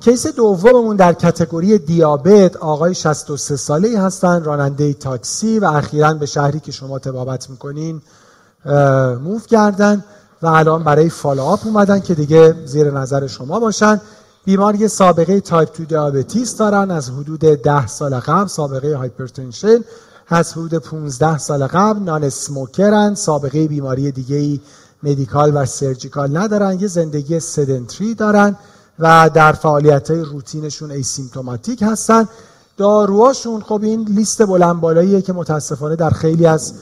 case دوممون در category دیابت آقای 63 ساله ای هستن راننده تاکسی و اخیرا به شهری که شما طبابت می‌کنین move کردن و الان برای follow-up اومدن که دیگه زیر نظر شما باشن. بیمار یه سابقه تایپ 2 diabetes دارن از حدود 10 سال قبل سابقه hypertension از حدود 15 سال قبل non-smoker ن سابقه بیماری دیگه ای medical و surgical ندارن یه زندگی sedentary دارن. و در فعالیت های روتینشون asymptomatic هستن. داروهاشون خب این لیست بلند بالاییه که متاسفانه در خیلی از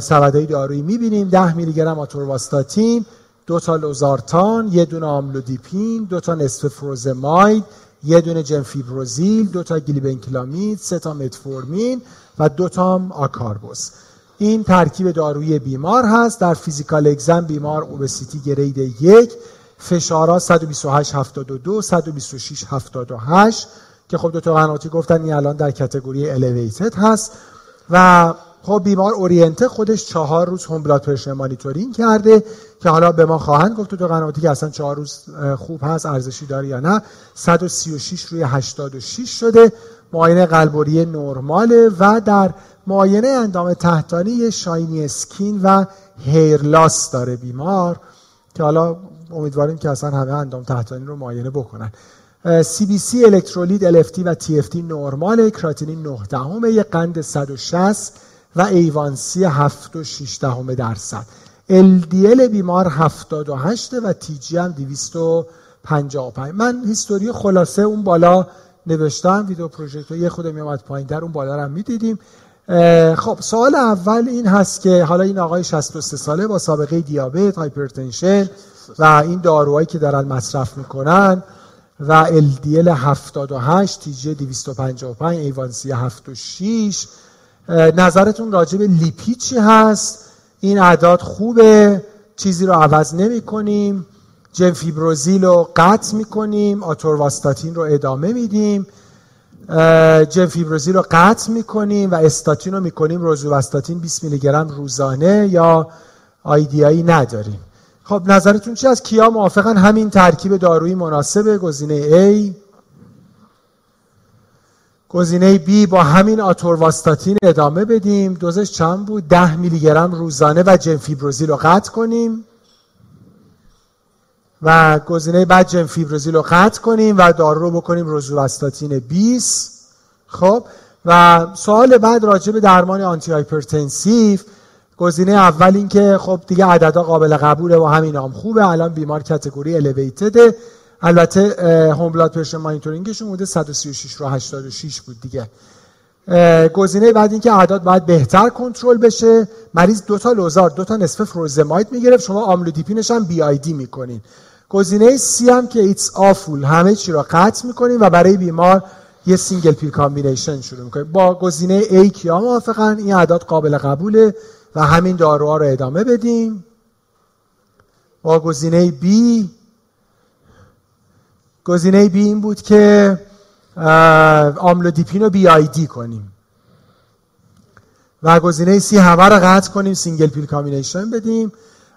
سبدهای دارویی می‌بینیم. 10 میلی گرم آتورواستاتین دو تا لوزارتان یه دونه آملودیپین دو تا نصف فروزماید یه دونه جنفیبروزیل دو تا گلیبنکلامید سه تا متفورمین و دو تا آکاربوس. این ترکیب دارویی بیمار هست. در فیزیکال اگزم بیمار اوبسیتی گرید یک فشارها 128 72 126 78 که خب دو تا قناتی گفتن این الان در کتگوری الیویتد هست. و خب بیمار اورینته خودش چهار روز هم بلاد پرشر مانیتورینگ کرده که حالا به ما خواهند گفت تو قناتی که اصلا چهار روز خوب هست ارزشی داره یا نه. 136 روی 86 شده معاینه قلب و ریه نرماله و در معاینه اندام تحتانی shiny skin و hair loss داره بیمار که حالا امیدواریم که اصلا همه اندام تحتانی رو معاینه بکنن. CBC الکترولیت LFT و TFT نرمال کراتینین 9 دهمه یک قند 160 و A1C 7 و 6 دهم درصد. LDL بیمار 78 و TG هم 255 من history خلاصه اون بالا نوشتم. ویدیو پروژکتور یه خورده میومد پایین در اون بالا رو هم می‌دیدیم. خب سوال اول این هست که حالا این آقای 63 ساله با سابقه دیابت hypertension و این داروهایی که دارن مصرف می‌کنن و LDL 78 TG 255 A1C 7 و 6 نظرتون راجع به لیپید چی هست؟ این اعداد خوبه؟ چیزی رو عوض نمی کنیم جنفیبروزیل رو قطع می کنیم آتورواستاتین رو ادامه میدیم؟ جنفیبروزیل رو قطع می کنیم و استاتین رو می کنیم روزوواستاتین 20 میلی گرم روزانه یا آیدیایی نداریم؟ خب نظرتون چی از کیا موافقن همین ترکیب دارویی مناسبه؟ گزینه A. گزینه B با همین آتورواستاتین ادامه بدیم. دوزش چند بود؟ 10 میلی گرم روزانه و جنفیبروزیل رو قطع کنیم. و گزینه بعد جنفیبروزیل رو قطع کنیم و دارو رو بکنیم روزوواستاتین 20 خب و سوال بعد راجع به درمان antihypertensive گزینه اول این که خب دیگه عددا قابل قبوله و همین هم خوبه. الان بیمار category elevated ه البته home blood pressure monitoring شون بوده. 136 رو 86 بود دیگه. گزینه بعد اینکه اعداد باید بهتر کنترل بشه. مریض دو تا لوزار دو تا نصف فروزماید می‌گرفت. شما آملودیپینش هم BID می‌کنین. گزینه C هم که it's awful همه چی رو قطع می‌کنین و برای بیمار یه single pill combination شروع می‌کنین. با گزینه A کیا موافقن؟ این اعداد قابل قبوله. و همین داروها رو ادامه بدیم. با گزینه B گزینه B این بود که آملودیپین رو BID کنیم. و گزینه C همه رو قطع کنیم single pill combination بدیم.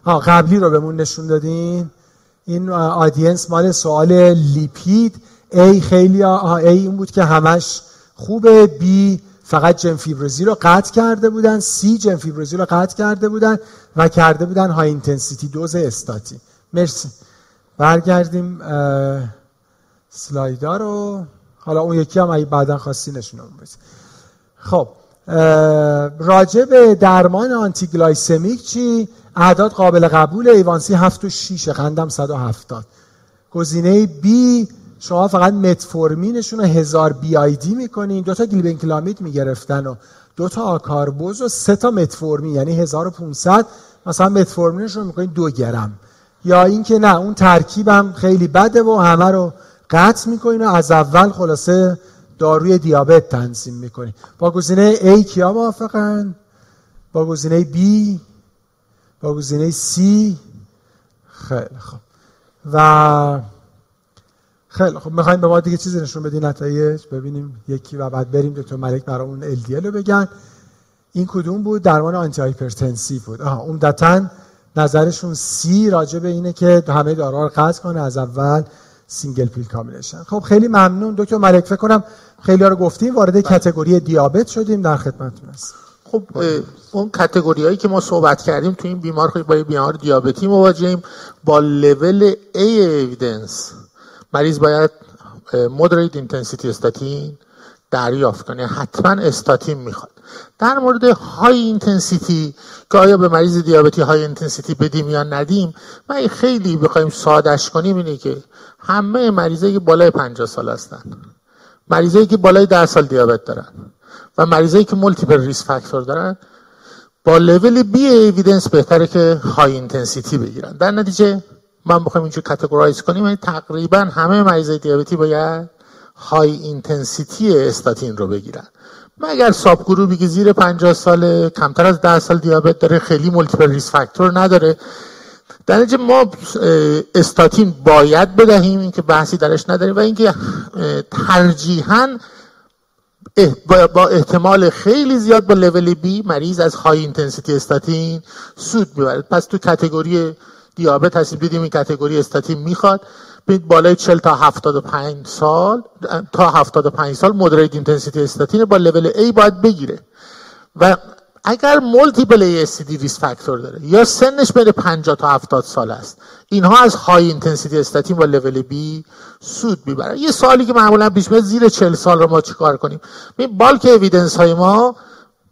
ها قبلی رو بهمون نشون دادین. این audience مال سوال لیپید. A خیلی A این بود که همش خوبه. B فقط جنفیبروزیل رو قطع کرده بودن C جنفیبروزیل رو قطع کرده بودن و کرده بودن high intensity. دوز استاتین. مرسی. برگردیم اسلایدا رو. حالا اون یکی هم اگه بعدا خواستی نشون خب راجع به درمان antiglycemic چی؟ اعداد قابل قبول A1C 7 و 6 قندم 170 گزینه B شما فقط متفورمینشون رو هزار BID می‌کنین دو تا گلیبنکلامید می‌گرفتن و دو تا آکاربوز و سه تا متفورمین یعنی 1500 مثلا متفورمینش رو می‌کنین دو گرم. یا اینکه نه اون ترکیبم خیلی بده و همه رو قطع می‌کنین و از اول خلاصه داروی دیابت تنظیم می‌کنین. با گزینه A کیا موافقن؟ با گزینه B با گزینه C خیلی خوب. و خیلی خب می‌خوایم به ما دیگه چیزی نشون بدین نتایج؟ ببینیم یکی و بعد بریم دکتر ملک برای اون LDL رو بگن. این کدوم بود؟ درمان antihypertensive بود. آها عمدتا نظرشون C راجع به اینه که همه داروها رو قطع کنه از اول single pill combination خب خیلی ممنون. دکتر ملک فکر کنم خیلی ها رو گفتیم وارد بله. category دیابت شدیم. در خدمتتون هستیم خب اون category هایی که ما صحبت کردیم تو این بیمار با بیمار دیابتی مواجهیم. با level A evidence مریض باید moderate intensity استاتین دریافت کنه. حتما استاتین می‌خواد. در مورد high intensity که آیا به مریض دیابتی high intensity بدیم یا ندیم من خیلی بخوایم سادش کنیم اینه که همه مریضایی که بالای 50 سال هستن مریضایی که بالای 10 سال دیابت دارن و مریضایی که multiple risk factor دارن با level B evidence بهتره که high intensity بگیرن. در نتیجه من بخوایم اینجور categorize کنیم یعنی تقریبا همه مریضای دیابتی باید high intensity استاتین رو بگیرن. مگر sub گروهی که زیر 50 سال کمتر از 10 سال دیابت داره خیلی multiple risk factor نداره. در نتیجه ما استاتین باید بدهیم این که بحثی درش نداریم و اینکه ترجیحاً با احتمال خیلی زیاد با level B مریض از high intensity statin سود می‌برد. پس تو category دیابت هستیم دیدیم این category statin می‌خواد. ببینید بالای 40 تا 75 سال تا 75 سال moderate intensity statin با لول A باید بگیره. و اگر multiple ASCVD risk factor داره یا سنش بین 50 تا 70 سال است اینها از high intensity statin با level B سود می‌برن. یه سوالی که معمولا پیش میاد زیر 40 سال رو ما چیکار کنیم؟ این bulk evidence های ما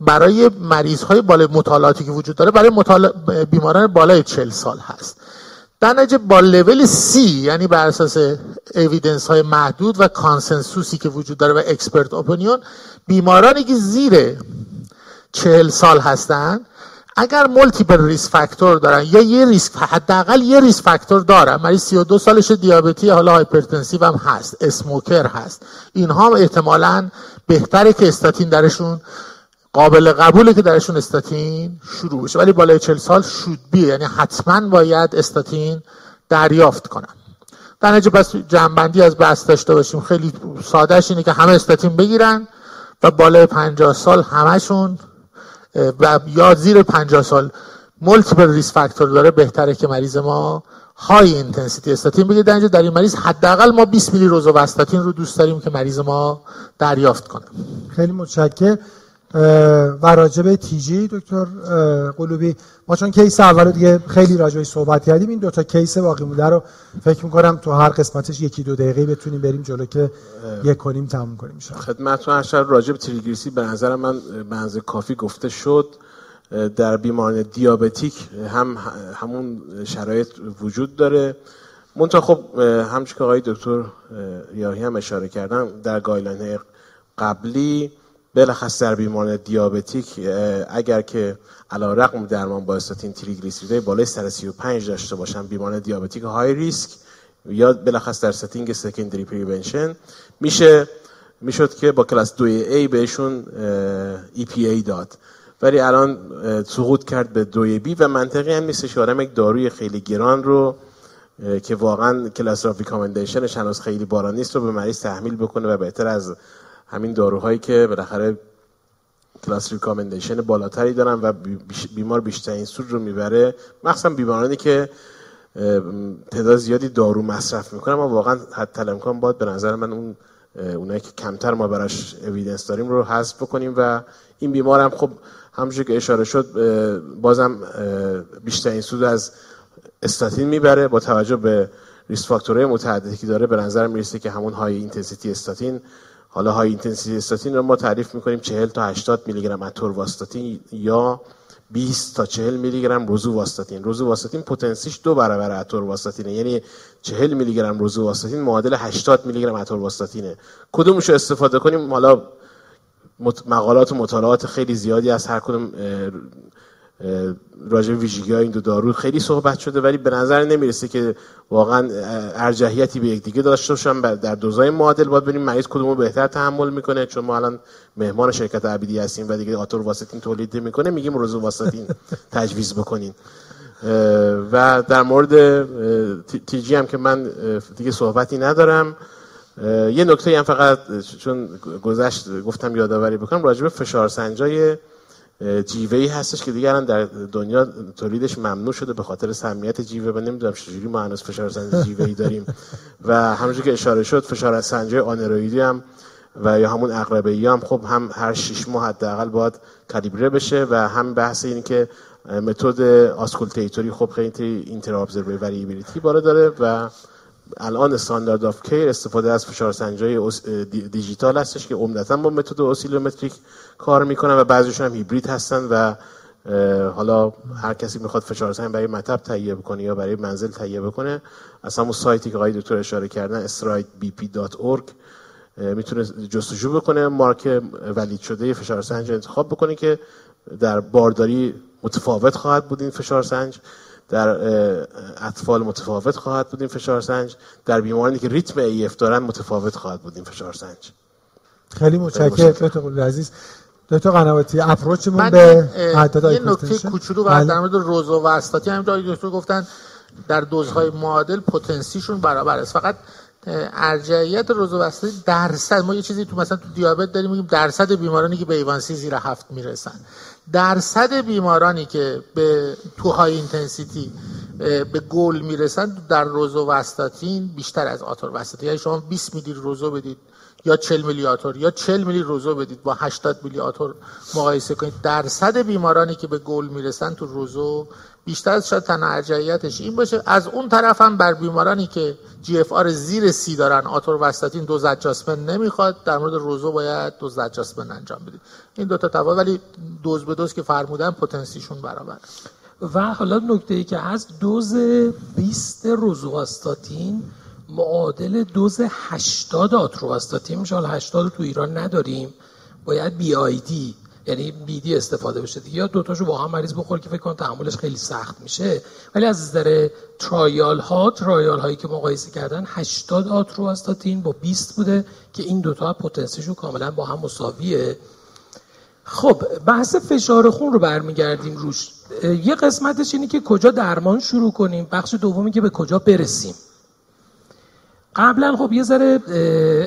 برای مریض های بالای مطالعاتی که وجود داره برای بیماران بالای 40 سال هست. در نتیجه با لول C یعنی بر اساس evidence های محدود و consensus ی که وجود داره و expert opinion بیمارانی که زیر چهل سال هستن اگر multiple risk factor دارن یا یه ریسک حداقل یه risk factor دارن مریض 32 سالش دیابتی حالا hypertensive هم هست smoker هست. اینها احتمالاً بهتره که استاتین درشون قابل قبوله که درشون استاتین شروع بشه. ولی بالای 40 سال should be ئه یعنی حتما باید استاتین دریافت کنن. در نتیجه پس جمع‌بندی از بحث داشته باشیم. خیلی سادهش اینه که همه استاتین بگیرن و بالای 50 سال همشون و یا زیر 50 سال multiple risk factor داره. بهتره که مریض ما high intensity statin بگیره. در در این مریض حداقل ما 20 میلی روزو استاتین رو دوست داریم که مریض ما دریافت کنه. خیلی متشکرم. و راجب TG دکتر قلوبی. ما چون case اول دیگه خیلی راجبش صحبت کردیم این دوتا کیس باقی مونده رو فکر می‌کنم تو هر قسمتش یکی دو دقیقه بتونیم بریم جلو که یک کنیم تموم کنیم خدمتتون اشار راجب تریگلیسی به نظر من به کافی گفته شد. در بیماران دیابتیک هم همون شرایط وجود داره. منتها خب همچنین که آقای دکتر ریاهی هم اشاره کردن در گایلان قبلی بلخص در بیماران دیابتیک اگر که علا رقم درمان با استاتین تریگلیسیریدهای بالای 135 داشته باشن بیماران دیابتیک های ریسک یا بالاخص در setting secondary prevention. میشه می‌شد که با کلاس 2A بهشون EPA داد. ولی الان سقوط کرد به 2B و منطقی هم نیستش. آدم یک داروی خیلی گران رو که واقعا class of recommendation ش هنوز خیلی باران نیست رو به مریض تحمیل بکنه و بهتر از همین داروهایی که بالاخره class recommendation بالاتری دارن و بیمار بیشترین سود رو می‌بره. مخصوصا بیمارانی که تعداد زیادی دارو مصرف می‌کنن. ما واقعا حتی‌الامکان باید به نظر من اون اونایی که کمتر ما براش evidence داریم رو حذف بکنیم و این بیمار هم خب همونجور که اشاره شد بازم بیشترین سود از استاتین می‌بره. با توجه به risk factor های متعددی که داره به نظر می‌رسه که همون high intensity statin حالا high intensity statin رو ما تعریف می‌کنیم 40 تا 80 میلی گرم اتور واستاتین یا 20 تا 40 میلی گرم روزو واستاتین. روزو واستاتین پتانسیش دو برابر اتور واستاتینه. یعنی 40 میلی گرم روزو واستاتین معادل 80 میلی گرم اتور واستاتینه. کدومش رو استفاده کنیم؟ حالا مقالات و مطالعات خیلی زیادی از هر کدوم راجع ویژگی این دو دارو خیلی صحبت شده ولی به نظر نمی‌رسه که واقعا ارجحیتی به یکدیگه داشته باشن. در دوزای معادل باید ببینیم مریض کدومو بهتر تحمل می‌کنه. چون ما الان مهمان شرکت عبیدی هستیم و دیگه آتور واسطین تولید می‌کنه میگیم روزو واسطین تجویز بکنین. و در مورد تیجی هم که من دیگه صحبتی ندارم. یه نکته هم فقط چون گذشت گفتم یادآوری بکنم راجع به فشار سنجای جیوه ای هستش که دیگران در دنیا تولیدش ممنوع شده به خاطر سمیت جیوه و نمی‌دونم چجوری ما هنوز فشار سنجی جیوه ای داریم. و همونجور که اشاره شد فشار سنجی آنرویدی هم و یا همون عقربه هم خب هم هر شش ماه حداقل باید کالیبره بشه و هم بحث اینه که method auscultatory خب خیلی inter observer variability بالا داره و الان standard of care استفاده از فشار سنجای دیجیتال هستش که عمدتا با method oscillometric کار می‌کنن و بعضیشون هم هیبرید هستن و حالا هر کسی می‌خواد فشار سنج برای مطب تهیه بکنه یا برای منزل تهیه بکنه از همون سایتی که آقای دکتر اشاره کردن strideBP.org می‌تونه جستجو بکنه مارک ولید شده فشار سنج انتخاب بکنه که در بارداری متفاوت خواهد بود این فشار سنج. در اطفال متفاوت خواهد بود این فشار سنج. در بیمارانی که ریتم ایف دارن متفاوت خواهد بود این فشار سنج. خیلی متشکرم. دکتر عزیز. دکتر قنواتی. اپروچمون به یه نکته کوچولو بعد در مورد روزو و استاتی همین دکتر گفتن در دوزهای معادل potency شون برابر است. فقط ارجعیت روزو و استاتی درصد. ما یه چیزی تو مثلا تو دیابت داریم میگیم درصد بیمارانی که به A1C زیر هفت می‌رسن. درصد بیمارانی که به تو high intensity به گل می‌رسن در روزو وستاتین بیشتر از آتور وستاتین یعنی شما 20 میلی rosu بدید یا 40 میلی ator یا 40 میلی rosu بدید با 80 میلی ator مقایسه کنید. درصد بیمارانی که به گل می‌رسن تو روزو بیشتر شاید تنها ارجعیتش این باشه. از اون طرف هم بر بیمارانی که جی اف آر زیر سی دارن آتور وستاتین دوز اجاسمنت نمی‌خواد. در مورد روزو باید دوز اجاسمنت انجام بدید. این دو تا تفاوت ولی دوز به دوز که فرمودن پتانسیشون برابر. و حالا نکته ای که هست دوز 20 روزواستاتین معادل دوز 80 آترواستاتین میشه حالا 80 تو ایران نداریم. باید بی آی دی یعنی بیدی استفاده بشه دیگه. یا دوتاشو با هم مریض بخور که فکر کنم تحملش خیلی سخت میشه. ولی از نظر ترایال ها ترایال هایی که مقایسه کردن 80 آتروآستاتین با 20 بوده که این دوتا پتانسیشون کاملا با هم مساویه. خب بحث فشار خون رو برمیگردیم روش. یه قسمتش اینه که کجا درمان شروع کنیم. بخش دومی که به کجا برسیم. قبلا خب یه ذره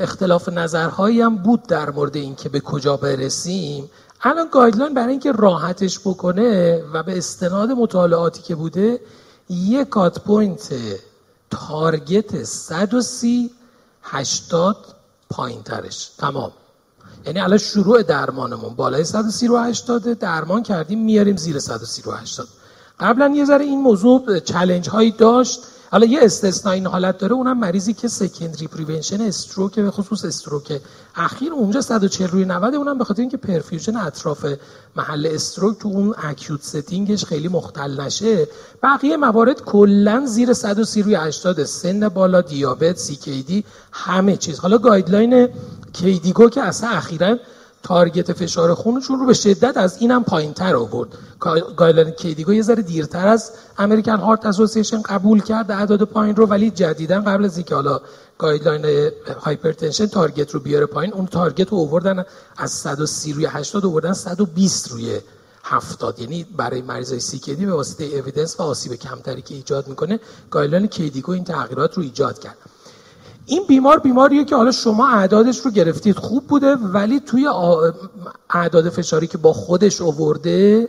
اختلاف نظرهایی هم بود در مورد اینکه به کجا برسیم. الان guideline برای اینکه راحتش بکنه و به استناد مطالعاتی که بوده یک cut point target 130 80 پایین ترش تمام. یعنی الان شروع درمانمون. بالای 130 رو 80 درمان کردیم میاریم زیر 130 رو 80 قبلا یه ذره این موضوع challenge هایی داشت. حالا یه استثنا این حالت داره اونم مریضی که secondary prevention stroke به خصوص stroke اخیر اونجا 140 روی 90 اونم به خاطر اینکه perfusion اطراف محل stroke تو اون acute setting ش خیلی مختل نشه. بقیه موارد کلا زیر 130 روی 80 سن بالا دیابت CKD همه چیز. حالا guideline KDIGO که اصلا اخیرا target فشار خونشون رو به شدت از اینم پایین تر آورد guideline KDIGO یه ذره دیرتر از American Heart Association قبول کرد اعداد پایین رو ولی جدیدا قبل از اینکه حالا guideline hypertension target رو بیاره پایین اون target رو آوردن از 130 روی 80 آوردن 120 روی 70 یعنی برای مریضای CKD به واسطه evidence و آسیب کمتری که ایجاد می‌کنه guideline KDIGO این تغییرات رو ایجاد کرد. این بیمار بیماریه که حالا شما اعدادش رو گرفتید. خوب بوده ولی توی اعداد فشاری که با خودش آورده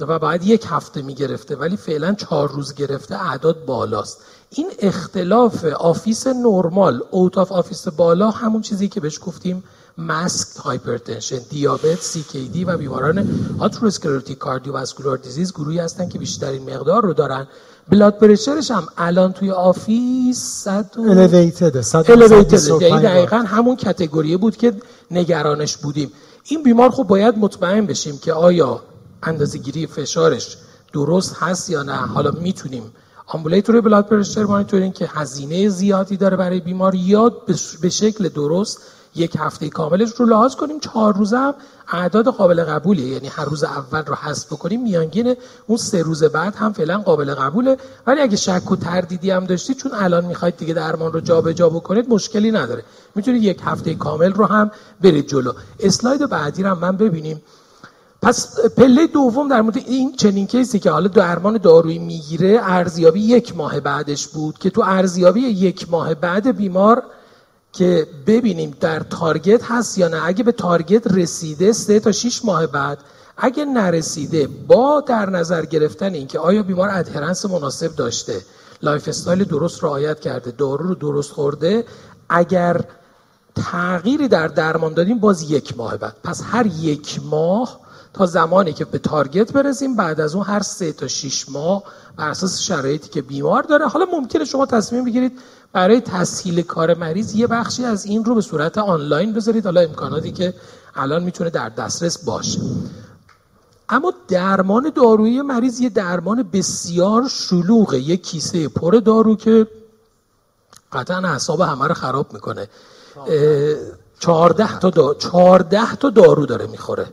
و بعد یک هفته می‌گرفته ولی فعلا چهار روز گرفته اعداد بالاست. این اختلاف office نرمال out of office بالا همون چیزی که بهش گفتیم masked hypertension دیابت CKD و بیماران atherosclerotic cardiovascular disease گروهی هستن که بیشترین مقدار رو دارن. blood pressure ش هم الان توی office 100 elevated یعنی دقیقا همون کتگوری بود که نگرانش بودیم. این بیمار خب باید مطمئن بشیم که آیا اندازه گیری فشارش درست هست یا نه. حالا می‌تونیم آمبولیتوری بلاد پرشر مانیتورینگ که هزینه زیادی داره برای بیمار یا به شکل درست یک هفته کاملش رو لحاظ کنیم. چهار روزه هم اعداد قابل قبولیه یعنی هر روز اول رو حذف بکنیم میانگین اون سه روز بعد هم فعلا قابل قبوله. ولی اگه شک و تردیدی هم داشتید چون الان می‌خواید دیگه درمان رو جابجا جا بکنید مشکلی نداره. می‌تونید یک هفته کامل رو هم برید جلو. اسلاید بعدی رو من ببینیم. پس پله دوم در مورد این چنین کیسی که حالا درمان دارویی می‌گیره ارزیابی یک ماه بعدش بود که تو ارزیابی یک ماه بعد بیمار که ببینیم در تارگت هست یا نه اگه به تارگت رسیده سه تا 6 ماه بعد اگه نرسیده با در نظر گرفتن اینکه آیا بیمار ادهرنس مناسب داشته lifestyle درست رعایت کرده دارو رو درست خورده اگر تغییری در درمان دادیم باز یک ماه بعد. پس هر یک ماه تا زمانی که به target برسیم بعد از اون هر سه تا شیش ماه بر اساس شرایطی که بیمار داره. حالا ممکنه شما تصمیم بگیرید برای تسهیل کار مریض یه بخشی از این رو به صورت آنلاین بذارید. حالا امکاناتی که الان می‌تونه در دسترس باشه. اما درمان دارویی مریض یه درمان بسیار شلوغه. یه کیسه پر دارو که قطعا اعصاب همه رو خراب می‌کنه. چهارده تا, دا... تا دارو داره می‌خوره.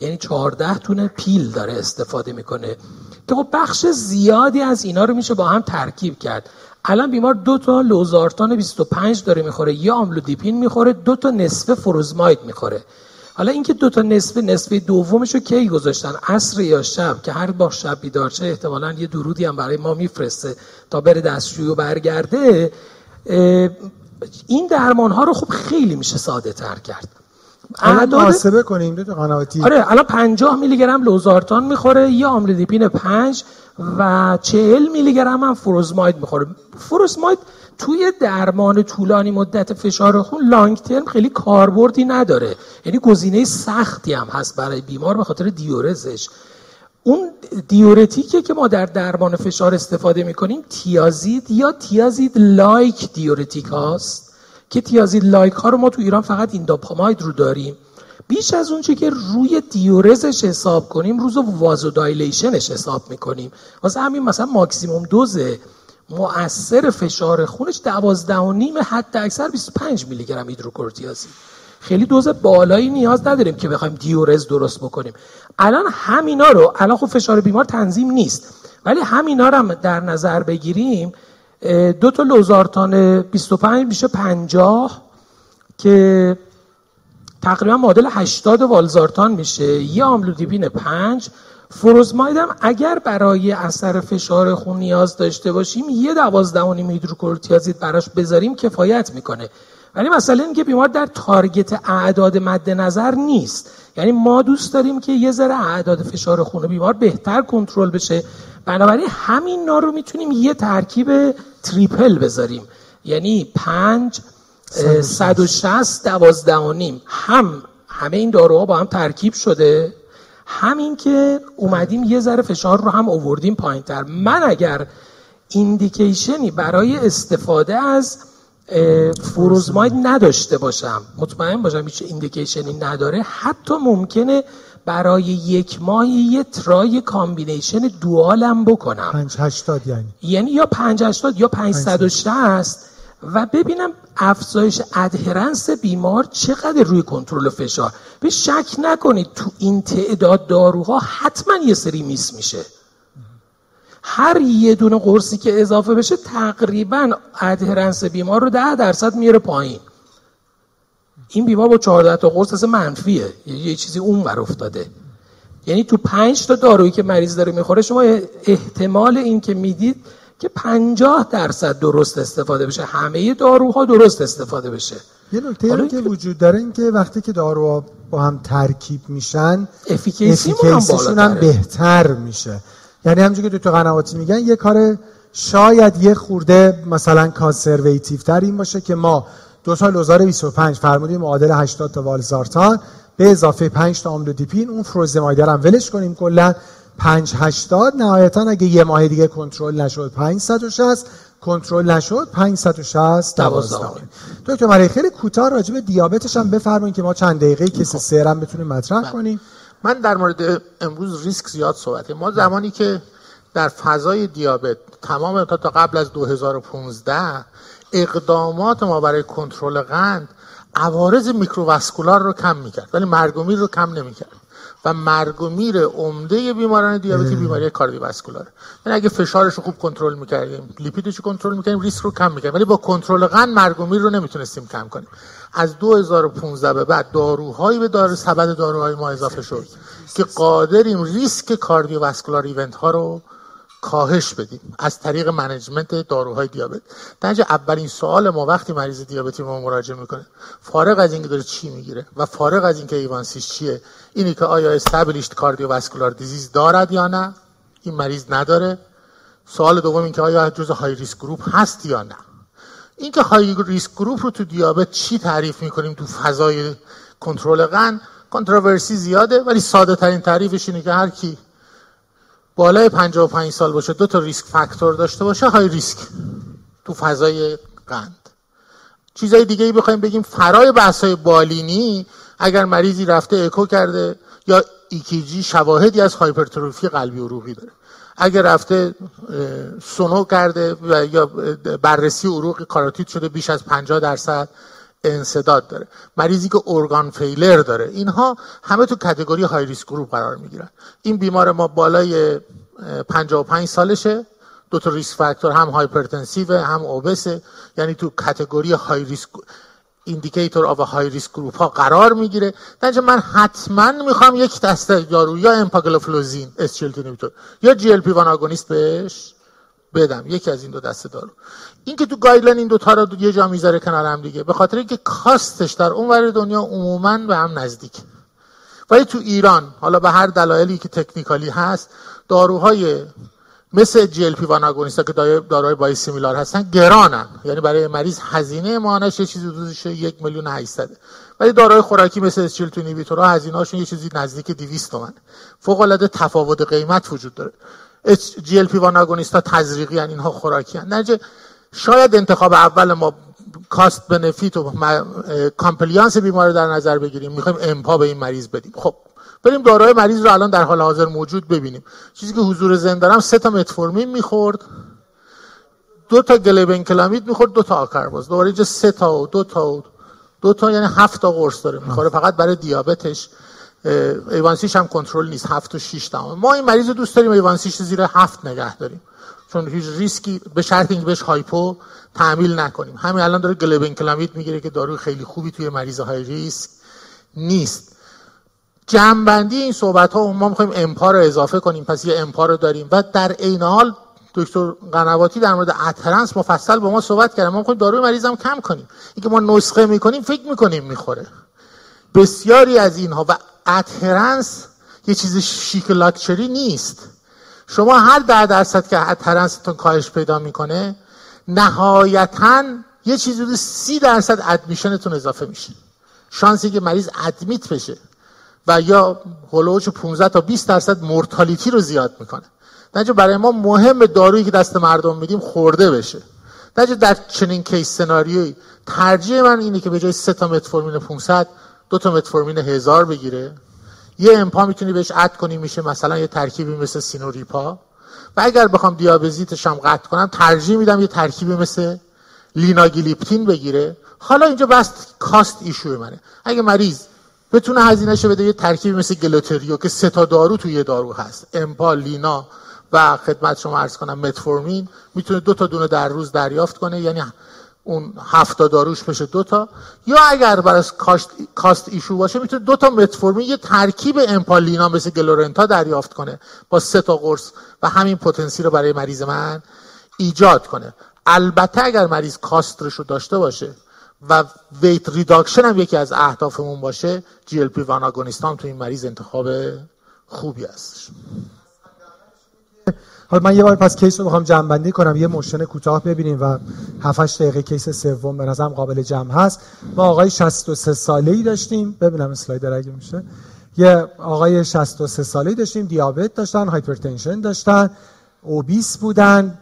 یعنی چهارده تونه پیل داره استفاده می‌کنه. که خب بخش زیادی از اینا رو میشه با هم ترکیب کرد. الان بیمار دو تا لوزارتان 25 داره می‌خوره یه آملودیپین می‌خوره دو تا نصف فروزماید می‌خوره. حالا اینکه دو تا نصف نصف دومش رو کی گذاشتن؟ عصر یا شب؟ که هر بار شب بیدار شه احتمالا یه درودی هم برای ما میفرسته تا بره دستشوی و برگرده. این درمان ها رو خب خیلی میشه ساده تر کرد. الان محاسبه کنیم دو قنواتی آره الان 50 میلی گرم لوزارتان می‌خوره یه آملودیپین 5 و 40 میلی گرم هم فروزماید می‌خوره. فروزماید توی درمان طولانی مدت فشار خون لانگ ترم خیلی کاربردی نداره. یعنی گزینه سختی هم هست برای بیمار به خاطر diuresis ش. اون diuretic ه که ما در درمان فشار استفاده می‌کنیم thiazide یا thiazide-like diuretic هاست. که thiazide-like ها رو ما تو ایران فقط اینداپاماید رو داریم. بیش از اونچه که روی diuresis ش حساب کنیم رو vasodilation ش حساب می‌کنیم. واسه همین مثلا ماکسیموم دوز مؤثر فشار خونش دوازده و نیم حد اکثر 25 میلی گرم هیدروکلروتیازید خیلی دوز بالایی نیاز نداریم که بخوایم دیورز درست بکنیم. الان همینا رو الان خب فشار بیمار تنظیم نیست ولی همینا رو هم در نظر بگیریم دو تا لوزارتان 25 میشه 50 که تقریبا معادل 80 والزارتان میشه. یه آملودیپین 5 فروزماید هم اگر برای اثر فشار خون نیاز داشته باشیم یه دوازده و نیم هیدروکورتیازید براش بذاریم کفایت می‌کنه. ولی مثلا اینکه بیمار در تارگت اعداد مد نظر نیست. یعنی ما دوست داریم که یه ذره اعداد فشار خون بیمار بهتر کنترل بشه. بنابراین همین نا رو می‌تونیم یه ترکیب تریپل بذاریم. یعنی پنج 160 دوازده و نیم. هم همه این داروها با هم ترکیب شده. همین که اومدیم یه ذره فشار رو هم اووردیم پایین تر من اگر indication ی برای استفاده از فروزماید نداشته باشم مطمئن باشم هیچ indication ی نداره حتی ممکنه برای یک ماه یه try combination dual م بکنم. 580 یعنی. یعنی یا 580 یا 560 و ببینم افزایش adherence بیمار چقدر روی کنترل فشار. به شک نکنید تو این تعداد داروها حتما یه سری miss میشه. هر یه دونه قرصی که اضافه بشه تقریبا ادهرنس بیمار رو ده درصد میره پایین. این بیمار با 14 تا قرص اصلا منفیه. یه چیزی اون بر افتاده. یعنی تو پنج تا دارویی که مریض داره می‌خوره شما احتمال این که می‌دید که 50 درصد درست استفاده بشه. همه داروها درست استفاده بشه. یه نکته که وجود داره این که وقتی که داروها با هم ترکیب میشن افیکیسیشون هم, بهتر میشه. یعنی همونجوری که دکتر قنواتی میگن یه کار شاید یه خورده مثلا conservative تر این باشه که ما دو سال 2025 فرمودیم معادل 80 تا والزارتان. به اضافه 5 تا آملودیپین. اون فروزماید رو هم ولش کنیم کلا. 580 نهایتا اگه یه ماه دیگه کنترل نشد 560 کنترل نشد 560 12 دکتر مری خیلی کوتاه راجع به دیابتش هم بفرمایید که ما چند دقیقه case سوم بتونیم مطرح بله. کنیم. من در مورد امروز ریسک زیاد صحبت ما زمانی که در فضای دیابت تمام تا, تا قبل از 2015 اقدامات ما برای کنترل قند عوارض میکروواسکولار رو کم می‌کرد ولی مرگ رو کم نمی‌کرد. و مرگ و میر عمده بیماران دیابتی بیماری کاردیوواسکولار یعنی اگه فشارش رو خوب کنترل می‌کردیم لیپیدش رو کنترل می‌کردیم ریسک رو کم می‌کردیم. ولی با کنترل قند مرگ و میر رو نمی‌تونستیم کم کنیم. از 2015 به بعد داروهایی به دارو سبد داروهای ما اضافه شد که قادریم ریسک cardiovascular event ها رو کاهش بدیم. از طریق management داروهای دیابت. در اولین سوال ما وقتی مریض دیابتی ما مراجعه می‌کنه فارغ از اینکه داره چی می‌گیره و فارغ از اینکه A1C ش چیه اینی که آیا established cardiovascular disease دارد یا نه این مریض نداره. سوال دوم اینکه آیا جز high risk group هست یا نه. اینکه high risk group رو تو دیابت چی تعریف می‌کنیم؟ تو فضای کنترل قند controversy زیاده ولی ساده ترین تعریفش اینه که هر کی بالای 55 سال باشه دو تا risk factor داشته باشه high risk. تو فضای قند. چیزای دیگه ای بخوایم بگیم فرای بحث های بالینی اگر مریضی رفته اکو کرده یا ECG شواهدی از hypertrophy قلبی عروقی داره. اگر رفته سونو کرده و یا بررسی عروق کاراتید شده بیش از 50 درصد انسداد داره مریضی که organ failure داره اینها همه تو category high risk group قرار می‌گیرن. این بیمار ما بالای 55 سالشه. دو تا risk factor هم hypertensive هم obese ه. یعنی تو category high risk indicator of high risk group ها قرار می‌گیره. در من حتما می‌خوام یک دسته دارو یا امپاگلوفلوزین SGLT یا GLP-1 agonist بهش بدم. یکی از این دو دسته دارو. این که تو guideline این دو تا رو یه جا می‌ذاره کنار هم دیگه به خاطر اینکه cost ش در اون ور دنیا عموما به هم نزدیک. ولی تو ایران حالا به هر دلایلی که technical ی هست داروهای مثل GLP-1 که داروهای biosimilar هستن گرانن. یعنی برای مریض هزینه ماهانش یه چیزی حدودش یک میلیون 800 ولی داروهای خوراکی مثل SGLT2 inhibitor ها هزینه هاشون یه چیزی نزدیک 200 تومن. فوق العاده تفاوت قیمت وجود داره. GLP-1 ها تزریقی هن اینها خوراکی هن. شاید انتخاب اول ما cost benefit و compliance بیمار در نظر بگیریم. می‌خوایم امپا به این مریض بدیم. خب بریم داروهای مریض رو الان در حال حاضر موجود ببینیم. چیزی که حضور ذهن دارم سه تا متفورمین می‌خورد. دو تا گلیبنکلامید می‌خورد دو تا آکرباز. دوباره اینجا سه تا و دو تا و دو تا یعنی هفت تا قرص داره می‌خوره. فقط برای دیابتش. A1C ش هم کنترل نیست هفت و شیش تا ما این مریض دوست داریم A1C ش زیر هفت نگه داریم. چون هیچ ریسکی به شرط اینکه بهش hypo تحمیل نکنیم. همین الان داره گلیبنکلامید می‌گیره که داروی خیلی خوبی توی مریض high risk نیست. جمعبندی این صحبت ها ما می‌خوایم امپا رو اضافه کنیم. پس یه امپا رو داریم. و در عین حال دکتر قنواتی در مورد adherence مفصل با ما صحبت کردن. ما می‌خوایم داروی مریض هم کم کنیم. اینکه ما نسخه می‌کنیم فکر می‌کنیم می‌خوره. بسیاری از اینها و adherence یه چیز شیک لاکچری نیست. شما هر ده درصد که adherence تون کاهش پیدا می‌کنه نهایتا یه چیزی حدود سی درصد admission تون اضافه میشه. شانسی که مریض admit بشه و یا هلوچ 15 تا 20 درصد mortality رو زیاد می‌کنه. اینجا برای ما مهم دارویی که دست مردم میدیم خورده بشه. اینجا در چنین case scenario یی ترجیح من اینه که به جای 3 تا متفورمین 500 دو تا متفورمین 1000 بگیره. یه امپا می‌تونی بهش add کنی میشه مثلا یه ترکیبی مثل سینوریپا. و اگر بخوام دیابزیتش هم قطع کنم ترجیح میدم یه ترکیبی مثل لیناگیلیپتین بگیره. حالا اینجا بحث cost issue منه. اگه مریض بتونه هزینهشو بده یه ترکیبی مثل گلوتریو که سه تا دارو توی دارو هست. امپا لینا و خدمت شما عرض کنم متفورمین می‌تونه دو تا دونه در روز دریافت کنه. یعنی اون هفتا داروش بشه دو تا. یا اگر برای cost, cost issue باشه می‌تونه دو تا متفورمین یه ترکیب امپالینا مثل گلورنتا دریافت کنه با سه تا قرص و همین potency رو برای مریض من ایجاد کنه. البته اگر مریض cost ش رو داشته باشه و weight reduction هم یکی از اهدافمون باشه GLP-1 تو این مریض انتخاب خوبی است حالا من یه بار پس case رو بخوام جمع بندی کنم یه motion کوتاه ببینیم و 7 دقیقه case سوم به نظرم قابل جمع هست. ما آقای 63 ساله ای داشتیم. ببینم اسلاید اگه میشه. یه آقای 63 ساله داشتیم دیابت داشتن hypertension داشتن obese بودن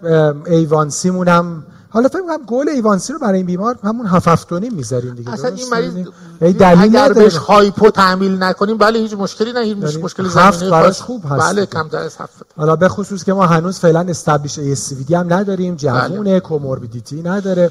A1C مونم حالا فکر کنم goal A1C رو برای این بیمار همون 7 7 می‌ذاریم دیگه اصلا این مریض یعنی دلیل اگر بهش hypo تحمیل نکنیم بله هیچ مشکلی نه هیچ یعنی مشکلی زمینی براش خوب هست بله کمتر از 7 حالا به خصوص که ما هنوز فعلا established ای هم نداریم جوونه بله. comorbidity نداره.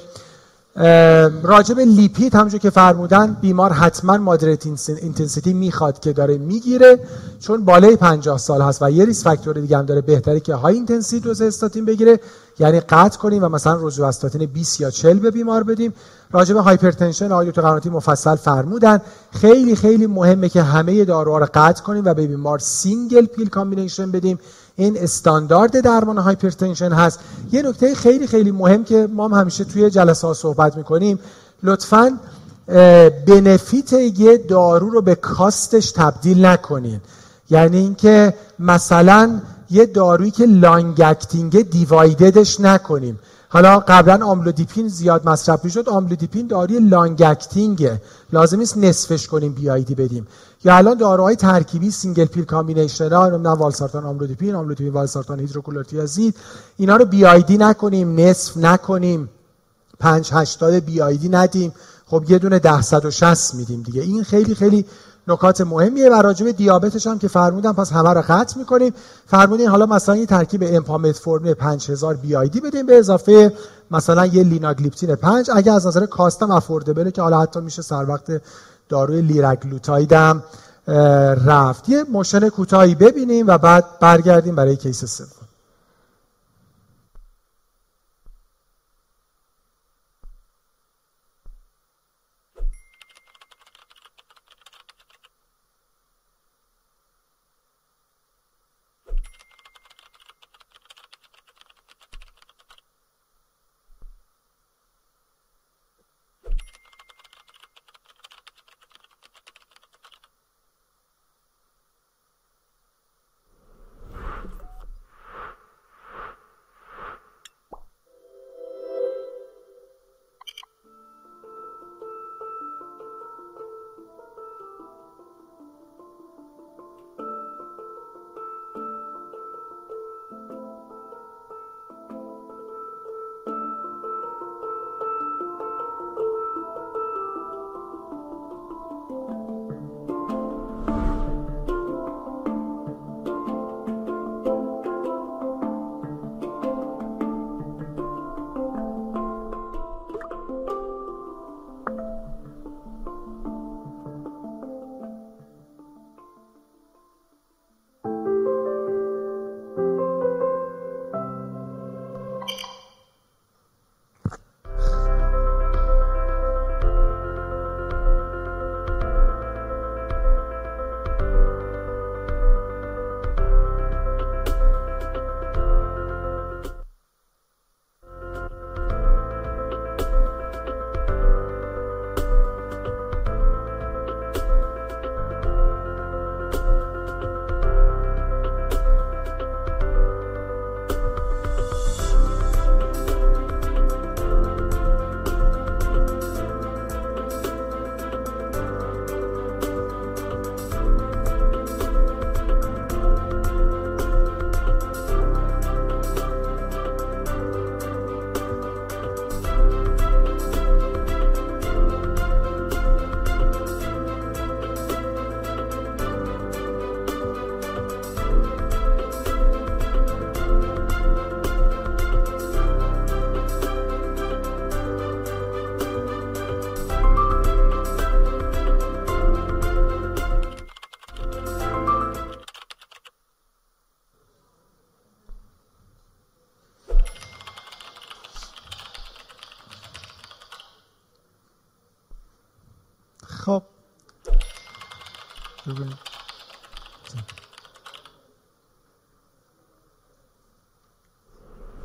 راجب لیپید همونجور که فرمودن بیمار حتما moderate intensity می‌خواد که داره می‌گیره چون بالای 50 سال هست و یه risk factor دیگه هم داره بهتره که high intensity دوز استاتین بگیره. یعنی قطع کنیم و مثلا روزو استاتین 20 یا 40 به بیمار بدیم. راجب hypertension آقای دکتر قنواتی مفصل فرمودن. خیلی خیلی مهمه که همه داروها رو قطع کنیم و به بیمار single pill combination بدیم. این استاندارد درمان hypertension هست. یه نکته خیلی خیلی مهم که ما هم همیشه توی جلسه ها صحبت می‌کنیم. لطفا benefit یه دارو رو به cost ش تبدیل نکنین. یعنی اینکه مثلا یه دارویی که long acting دیوایددش نکنیم. حالا قبلا آملودیپین زیاد مصرف می‌شد آملودیپین داروی long acting ه لازم نیست نصفش کنیم BID بدیم. یا الان داروهای ترکیبی single pill combination ها نمی‌دونم والسارتان آملودیپین آملودیپین والسارتان هیدروکلورتیازید اینا رو BID نکنیم نصف نکنیم. 5 80 BID ندیم. خب یه دونه 160 میدیم دیگه. این خیلی خیلی نکات مهمیه. و راجع دیابتش هم که فرمودم پس همه رو قطع می‌کنیم. فرمودین حالا مثلا یه ترکیب امپامتفورمین 5000 BID بدیم به اضافه مثلا یه لیناگلیپتین 5 اگه از نظر cost م affordable ه که حالا حتی میشه سر وقت داروی لیراگلوتاید هم رفت. یه motion کوتاهی ببینیم و بعد برگردیم برای کیس سوم.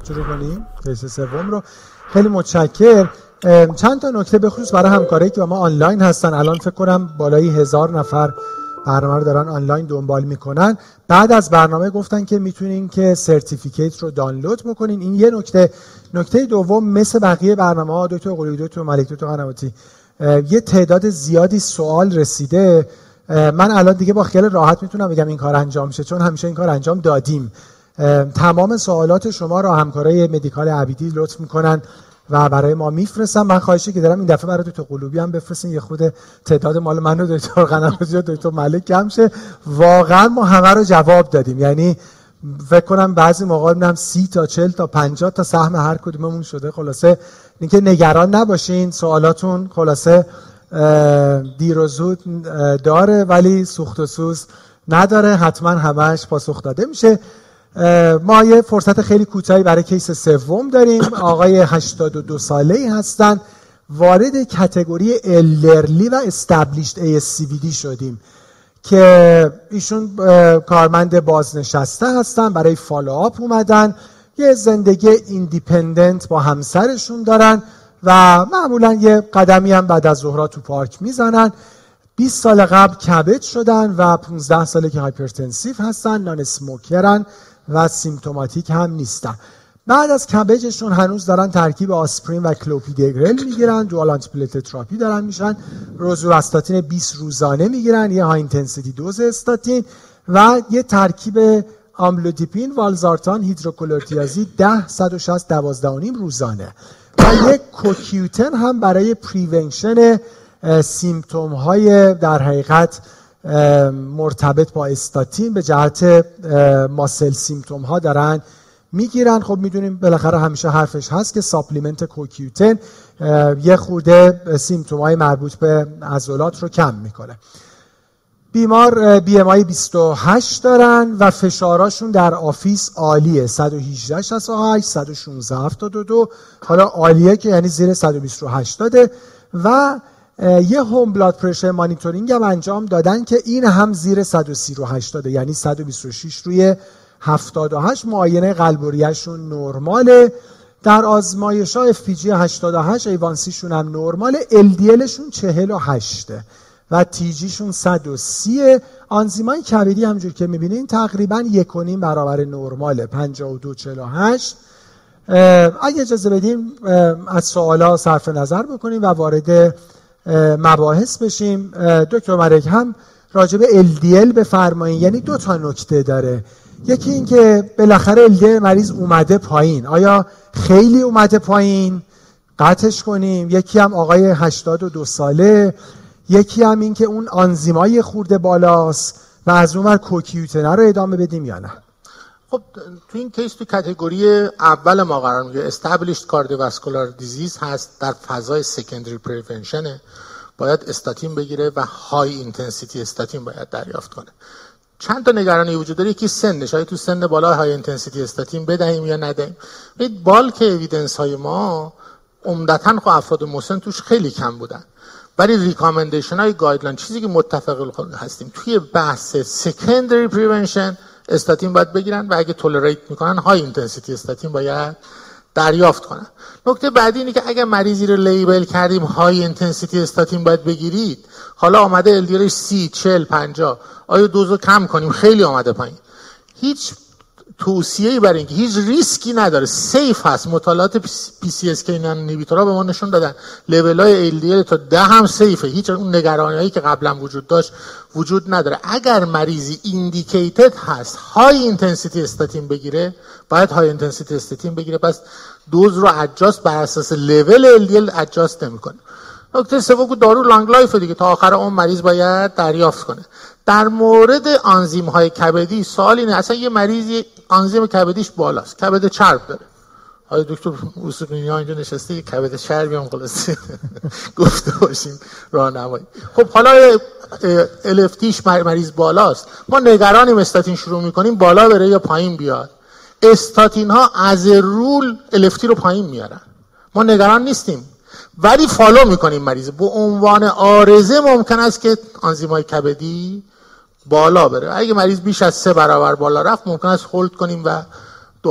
شروع کنیم؟ case سوم رو. خیلی متشکر. چند تا نکته بخصوص برای همکاری که با ما آنلاین هستن. الان فکر کنم بالای هزار نفر برنامه رو دارن آنلاین دنبال می‌کنن. بعد از برنامه گفتن که می‌تونین که certificate رو دانلود بکنین. این یه نکته. نکته دوم مثل بقیه برنامه ها دکتر قلی دکتر ملک دکتر قنواتی یه تعداد زیادی سوال رسیده. من الان دیگه با خیال راحت می‌تونم بگم این کار انجام شه چون همیشه این کار انجام دادیم. تمام سوالات شما را همکارای مدیکال عبیدی لطف می‌کنن و برای ما میفرستن. من خواهشی که دارم این دفعه برای تو قلوبی هم بفرستین. یه خود تعداد مال من و دکتر قنواتی و دکتر ملک کم شه. واقعا ما همه رو جواب دادیم. یعنی فکر کنم بعضی موقع میدم سی تا چل تا 50 تا سهم هر کدوممون شده. خلاصه اینکه نگران نباشین سوالاتون. خلاصه دیر و زود داره ولی سوخت و سوز نداره. حتما همش پاسخ داده میشه. ما یه فرصت خیلی کوتاهی برای case سوم داریم. آقای 82 ساله ای هستن. وارد category elderly و established ASCVD شدیم که ایشون کارمند بازنشسته هستن برای follow-up اومدن. یه زندگی independent با همسرشون دارن. و معمولا یه قدمی هم بعد از ظهرا تو پارک می‌زنن. 20 سال قبل CABG شدن و 15 ساله که hypertensive هستن non-smoker ن و symptomatic هم نیستن. بعد از CABG شون هنوز دارن ترکیب آسپرین و کلوپیدگرل می‌گیرن dual antiplatelet therapy دارن میشن. روزو استاتین 20 روزانه می‌گیرن یه high intensity دوز استاتین و یه ترکیب آملودیپین والزارتان هیدروکلورتیازید 10 160 12 روزانه. و یک کوکیوتن هم برای prevention symptom های در حقیقت مرتبط با استاتین به جهت muscle symptom ها دارن می‌گیرن. خب می‌دونیم بالاخره همیشه حرفش هست که supplement CoQ10 یه خورده symptom های مربوط به عضلات رو کم می‌کنه. بیمار BMI 28 دارن و فشاراشون در office عالیه. 118 68 116 72 حالا عالیه که یعنی زیر 128 داده. و یه هوم بلاد پرشر مانیتورینگ هم انجام دادن که این هم زیر 138 داده. یعنی 126 روی 78 معاینه قلبوریشون نرماله. در آزمایش ها جی 88 ایوانسیشون هم نرماله. ال شون 48 و تیجیشون 130 آنزیمای کبدی همجور که می‌بینین تقریبا یکونیم برابر نرماله 52 48 اگه اجازه بدیم از سوالا صرف نظر بکنیم و وارد مباحث بشیم. دکتر مرک هم راجب LDL بفرمایید یعنی دو تا نکته داره. یکی این که بالاخره LDL مریض اومده پایین. آیا خیلی اومده پایین؟ قطعش کنیم. یکی هم آقای 82 ساله. یکی هم این که اون آنزیمای خورده بالاست و از اون ور کوکیوتنه رو ادامه بدیم یا نه؟ خب تو این case تو category اول ما قرار می‌گیره established cardiovascular disease هست در فضای secondary prevention باید استاتین بگیره و high intensity استاتین باید دریافت کنه. چند تا نگرانی وجود داره؟ یکی سنش. آیا تو سن بالا high intensity استاتین بدهیم یا ندهیم؟ bulk evidence های ما عمدتا خب افراد مسن توش خیلی کم بودن. ولی recommendation های guideline چیزی که متفق هستیم توی بحث secondary prevention استاتین باید بگیرن و اگه tolerate می‌کنن high intensity استاتین باید دریافت کنن. نکته بعدی اینه که اگر مریضی رو label کردیم high intensity استاتین باید بگیرید حالا آمده LDL ش سی چل پنجا آیا دوزو کم کنیم؟ خیلی آمده پایین. هیچ توصیه برای اینکه هیچ ریسکی نداره safe هست. مطالعات PCSK به ما نشون دادن. لول های تا ده هم safe ه هیچ اون نگرانی هایی که قبلا وجود داشت وجود نداره. اگر مریضی indicated هست high intensity استاتین بگیره باید high intensity استاتین بگیره. پس دوز رو adjust بر اساس level LDL adjust نمی‌کنه. نکته سوم دارو long life دیگه. تا آخر اون مریض باید دریافت کنه. در مورد آنزیم های کبدی سوال اینه اصلا یه مریضی آنزیم کبدیش بالاست کبد چرب داره. آیا دکتر ها اینجا نشسته کبد چربی هم خلاصه گفته باشیم راهنمایی. خب حالا الفتیش مریض بالاست. ما نگرانیم استاتین شروع می‌کنیم بالا بره یا پایین بیاد. استاتین ها از رول الفتی رو پایین میارن. ما نگران نیستیم. ولی فالو می‌کنیم مریض. به عنوان آرزه ممکن است که آنزیمای کبدی بالا بره. اگه مریض بیش از سه برابر بالا رفت ممکن است هولد کنیم و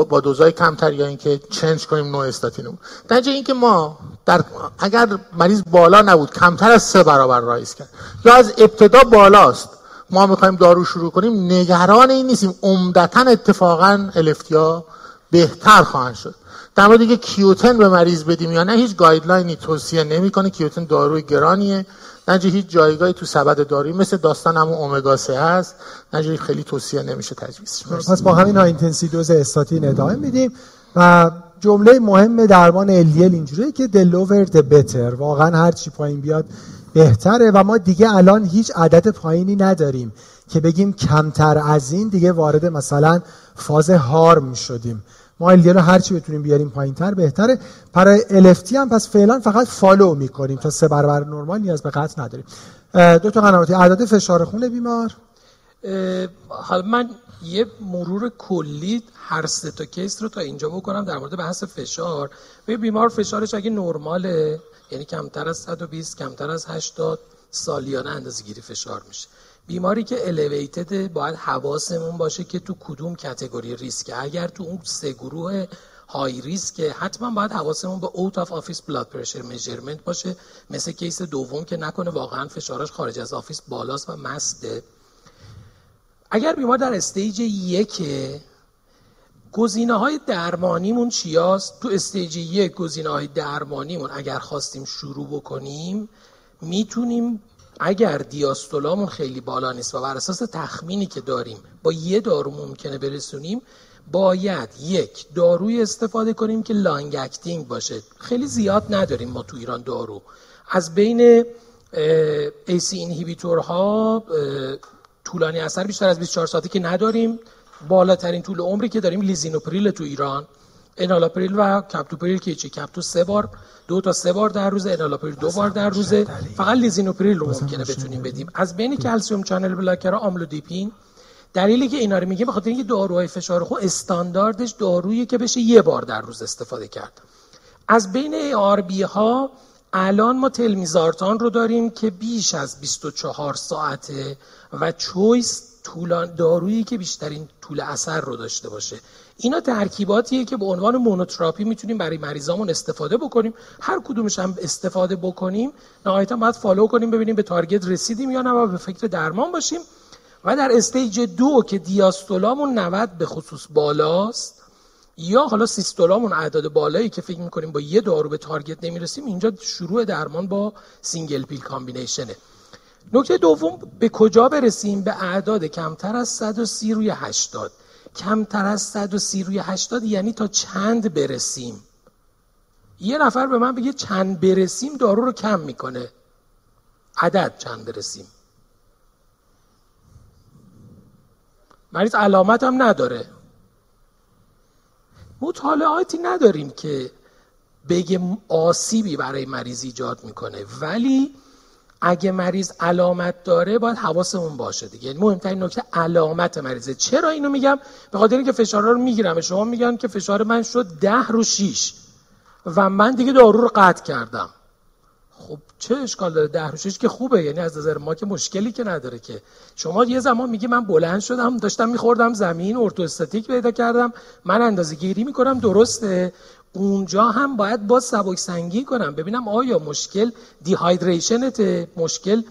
با دوزای کمتر یا اینکه چنج کنیم نوع استاتینو در اینکه ما در اگر مریض بالا نبود کمتر از سه برابر رایز کرد. یا از ابتدا بالاست ما می‌خوایم دارو شروع کنیم نگران این نیستیم. عمدتا اتفاقا الفتیا بهتر خواهند شد. در مورد اینکه کیوتن به مریض بدیم یا نه هیچ گایدلاینی توصیه نمی‌کنه. کیوتن داروی گرانیه. نجی هیچ جایگاهی تو سبد داروی مثل داستان همون اومگا 3 هست نجی خیلی توصیه نمیشه تجویز پس با همین high intensity dose استاتین ادامه میدیم و جمله مهم درمان LDL اینجوریه که the lower the better واقعا هر چی پایین بیاد بهتره و ما دیگه الان هیچ عدد پایینی نداریم که بگیم کمتر از این دیگه وارد مثلا فاز harm شدیم ما LDL رو هر چی بتونیم بیاریم پایینتر بهتره. برای LFT هم پس فعلا فقط follow می‌کنیم تا سه برابر نرمال نیاز به قطع نداریم. دکتر قنواتی اعداد فشار خون بیمار. حالا من یه مرور کلی هر سه تا case رو تا اینجا بکنم در مورد بحث فشار. به بیمار فشارش اگه نرماله یعنی کمتر از 120 کمتر از 80 سالیانه اندازه گیری فشار میشه. بیماری که elevated باید حواسمون باشه که تو کدوم category ریسک. اگر تو اون سه گروه های ریسک حتما باید حواسمون به out of office blood pressure measurement باشه. مثل case دوم که نکنه واقعا فشارش خارج از office بالاست و masked ه. اگر بیمار در stage یک گزینه های درمانیمون چیاست؟ تو stage یک گزینه های درمانیمون اگر خواستیم شروع بکنیم می‌تونیم اگر دیاستولامون خیلی بالا نیست و بر اساس تخمینی که داریم با یه دارو ممکنه برسونیم باید یک داروی استفاده کنیم که long acting باشه. خیلی زیاد نداریم ما تو ایران دارو. از بین ACE inhibitor ها طولانی اثر بیشتر از 24 ساعتی که نداریم. بالاترین طول عمری که داریم لیزینوپریل تو ایران. انالاپریل و کپتوپریل که چی کپتو سه بار دو تا سه بار در روز انالاپریل دو بار در روز فقط لیزینوپریل رو ممکنه بتونیم بدیم. از بین calcium channel blocker آملودیپین. دلیلی که اینا رو میگه بخاطر اینکه داروهای فشار خون استانداردش دارویی که بشه یه بار در روز استفاده کرد. از بین ARB ها الان ما تلمیزارتان رو داریم که بیش از 24 ساعته و choice طولان دارویی که بیشترین طول اثر رو داشته باشه. اینا ترکیباتیه که به عنوان مونوتراپی می‌تونیم برای مریضامون استفاده بکنیم. هر کدومش هم استفاده بکنیم نهایتا باید follow کنیم ببینیم به target رسیدیم یا نه و به فکر درمان باشیم. و در stage دو که دیاستولامون 90 به خصوص بالاست یا حالا سیستولامون اعداد بالایی که فکر می‌کنیم با یه دارو به target نمی‌رسیم اینجا شروع درمان با single pill combination ه نکته دوم به کجا برسیم؟ به اعداد کمتر از 130 روی 80 کمتر از 130 روی 80 یعنی تا چند برسیم؟ یه نفر به من بگه چند برسیم دارو رو کم می‌کنه. عدد چند برسیم؟ مریض علامت هم نداره. مطالعاتی نداریم که بگه آسیبی برای مریض ایجاد می‌کنه. ولی اگه مریض علامت داره باید حواسمون باشه دیگه. یعنی مهمترین نکته علامت مریضه. چرا اینو میگم؟ به خاطر اینکه فشارها رو می‌گیرم. شما میگن که فشار من شد ده رو شیش. و من دیگه دارو رو قطع کردم. خب چه اشکال داره؟ ده رو شیش که خوبه. یعنی از نظر ما که مشکلی که نداره که. شما یه زمان میگی من بلند شدم داشتم میخوردم زمین ارتوستاتیک پیدا کردم. من اندازه گیری می‌کنم درسته. اونجا هم باید با سبک سنگی کنم. ببینم آیا مشکل دیهایدریشنته مشکل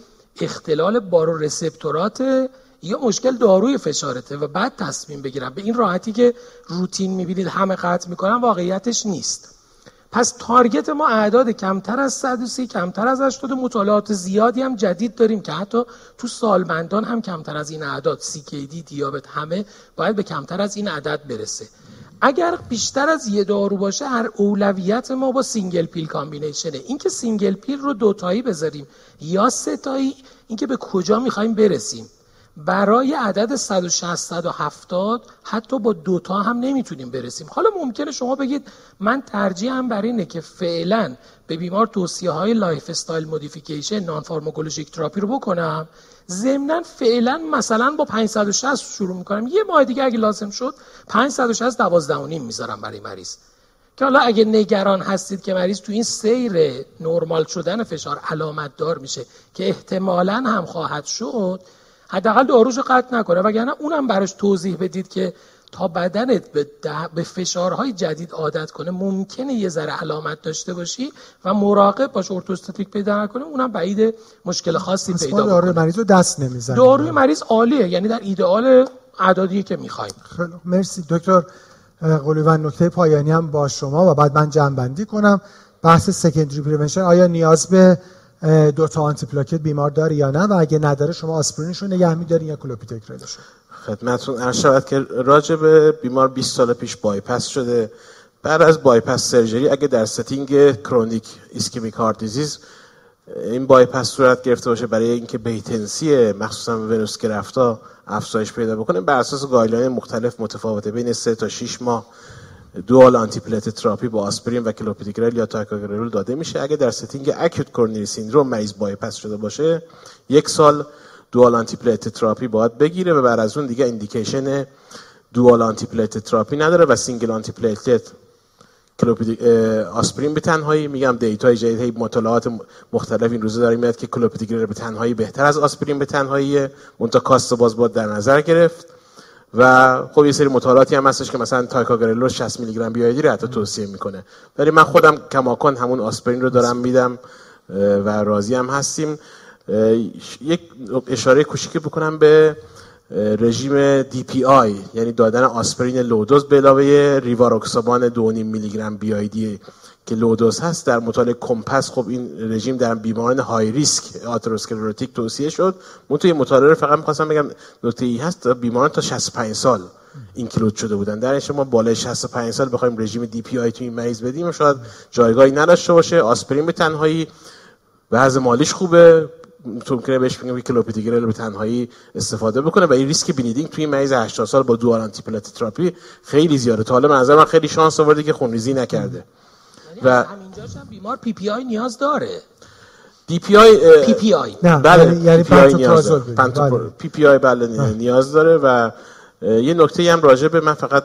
اختلال بارو رسپتورات یا مشکل داروی فشارته و بعد تصمیم بگیرم. به این راحتی که روتین می‌بینید همه قطع می‌کنم واقعیتش نیست. پس تارگت ما اعداد کمتر از 130 کمتر از 80 مطالعات زیادی هم جدید داریم که حتی تو سالمندان هم کمتر از این اعداد. CKD دیابت همه باید به کمتر از این عدد برسه. اگر بیشتر از یه دارو باشه هر اولویت ما با single pill combination ه. اینکه single pill رو دوتایی بذاریم یا ستایی اینکه به کجا می‌خوایم برسیم. برای عدد 160 170 حتی با دوتا هم نمی‌تونیم برسیم. حالا ممکنه شما بگید من ترجیحم بر اینه که فعلا به بیمار توصیه های lifestyle modification non-pharmacologic therapy رو بکنم. ضمنا فعلا مثلا با 560 شروع می‌کنم. یه ماه دیگه اگه لازم شد 560 12 و نیم می‌ذارم برای مریض. که حالا اگه نگران هستید که مریض تو این سیر نرمال شدن فشار علامت دار میشه که احتمالا هم خواهد شد حداقل داروشو قطع نکنه. وگرنه اونم براش توضیح بدید که تا بدنت به, به فشارهای جدید عادت کنه ممکنه یه ذره علامت داشته باشی و مراقب باش orthostatic پیدا نکنه اونم بعید مشکل خاصی پیدا کنه داروی مریض رو دست نمی‌زنه داروی مریض عالیه یعنی در ایدئال اعدادی که می‌خوایم. خیلی مرسی دکتر قلیوان نکته پایانی هم با شما و بعد من جمع بندی کنم. بحث secondary prevention آیا نیاز به دو تا antiplatelet بیمار داره یا نه؟ و اگه نداره شما آسپرینش رو نگه می‌دارین یا کلوپیدوگرلش خدمتتون عرض شود که راجع به بیمار 20 سال پیش بایپس شده. بعد از bypass surgery اگه در setting chronic ischemic heart disease این بایپس صورت گرفته باشه برای اینکه patency مخصوصا venous graft ا افزایش پیدا بکنه بر اساس guideline مختلف متفاوته بین 3 تا 6 ماه dual antiplatelet therapy با آسپرین و کلوپیدوگرل یا تیکاگرلور داده میشه. اگه در setting acute coronary syndrome مریض بایپس شده باشه یک سال dual antiplatelet therapy باید بگیره و بعد از اون دیگه indication dual antiplatelet therapy نداره و single antiplatelet آسپرین به تنهایی. میگم data ی جدید مطالعات مختلف این روزه داره میاد که کلوپیدوگرل به تنهایی بهتر از آسپرین به تنهایی منتها cost باز با در نظر گرفت. و خب یه سری مطالعاتی هم هستش که مثلا تیکاگرلور 60 میلی گرم BID رو حتی توصیه می‌کنه. ولی من خودم کماکان همون آسپرین رو دارم میدم و راضی هم هستیم. یک اشاره کوچیکی بکنم به رژیم DPI یعنی دادن آسپرین low dose به علاوه ریواروکسابان 2.5 میلی گرم BD که low dose هست در مطالعه COMPASS. خب این رژیم در بیماران high risk atherosclerotic توصیه شد. من توی مطالعه فقط می‌خواستم بگم نکته ای هست بیماران تا 65 سال include شده بودن. در شما بالای 65 سال بخوایم رژیم DPI توی این مریض بدیم. شاید جایگاهی نداشته باشه. آسپرین به تنهایی وضع مالیش خوبه. ممکنه بهش بگیم کلوپیدوگرل به تنهایی استفاده بکنه و این ریسک bleeding توی مریض 80 سال با dual anti therapy خیلی زیاده. تا حالا نظر من خیلی شانس آورده که خونریزی نکرده. یعنی و همینجاش هم بیمار PPI نیاز داره. دی پی آی پی پی آی. نه بله یعنی, PI نیاز داره PPI بله نیاز داره و یه نکته هم راجع به من فقط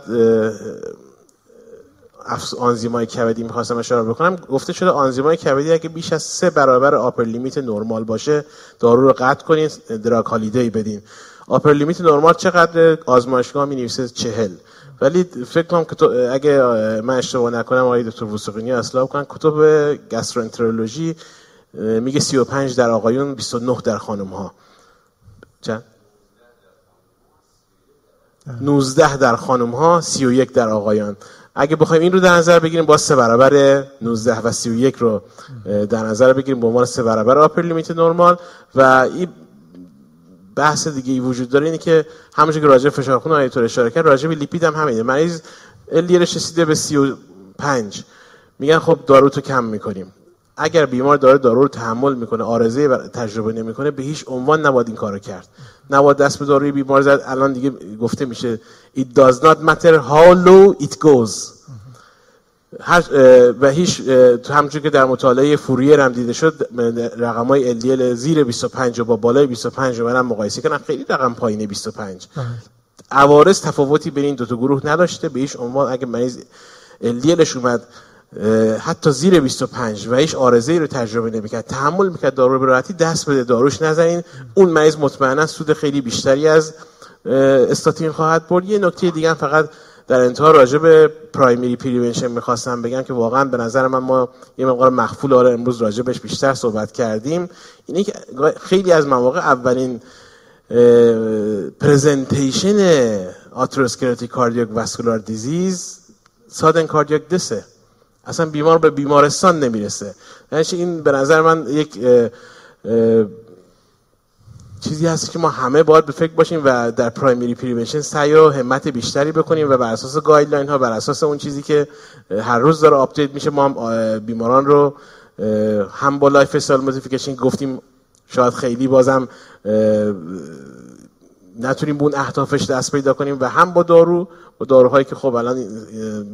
آنزیمای کبدی می‌خواستم اشاره بکنم. گفته شده آنزیمای کبدی اگه بیش از سه برابر آپر لیمیت نرمال باشه دارو رو قطع کنین دراگ هالیدی بدین. آپر لیمیت نرمال چقدر آزمایشگاه می نویسه چهل. ولی فکر کنم که اگه من اشتباه نکنم آقای دکتر وسوقینی اصلاح کنم. کتب گاسترونترولوژی میگه 35 در آقایون 29 در خانم ها چند؟ 19 در خانم ها 31 در آقایان. اگه بخوایم این رو در نظر بگیریم با سه برابر 19 و 31 رو در نظر بگیریم به عنوان سه برابر آپر لیمیت نرمال و این بحث دیگه ای وجود داره اینه که همونجوری که راجع فشار خون آیتور اشاره کرد راجع به لیپید هم همینه. مریض الیرش رسیده به 35 میگن خب دارو تو کم می‌کنیم. اگر بیمار داره دارو رو تحمل می‌کنه آرزه تجربه نمی‌کنه به هیچ عنوان نباید این کارو کرد. نباید دست به داروی بیمار زد. الان دیگه گفته میشه. It does not matter how low it goes. و هیچ همچون که در مطالعه فوریر هم دیده شد رقم های LDL زیر 25 و با بالای 25 رو مقایسه کنم خیلی رقم پایین 25 عوارض تفاوتی بین این دو تا گروه نداشته. به هیچ عنوان اگه مریض LDLش اومد حتی زیر 25 و هیچ آرزه رو تجربه نمی‌کرد. تحمل می‌کرد دارو به راحتی دست بده داروش نزنین. اون مریض مطمئنا سود خیلی بیشتری از استاتین خواهد برد. یه نکته دیگه فقط در انتها راجع به primary prevention می‌خواستم بگم که واقعا به نظر من ما یه مقدار مغفوله امروز راجع بهش بیشتر صحبت کردیم. اینه که خیلی از مواقع اولین presentation atherosclerotic cardiovascular disease sudden cardiac death ه اصلا بیمار به بیمارستان نمی‌رسه. یعنی این به نظر من یک چیزی هست که ما همه باید به فکر باشیم و در primary prevention سعی و همت بیشتری بکنیم و بر اساس guideline ها بر اساس اون چیزی که هر روز داره update میشه ما هم بیماران رو هم با lifestyle modification گفتیم شاید خیلی بازم نتونیم به اون اهدافش دست پیدا کنیم و هم با دارو با داروهایی که خب الان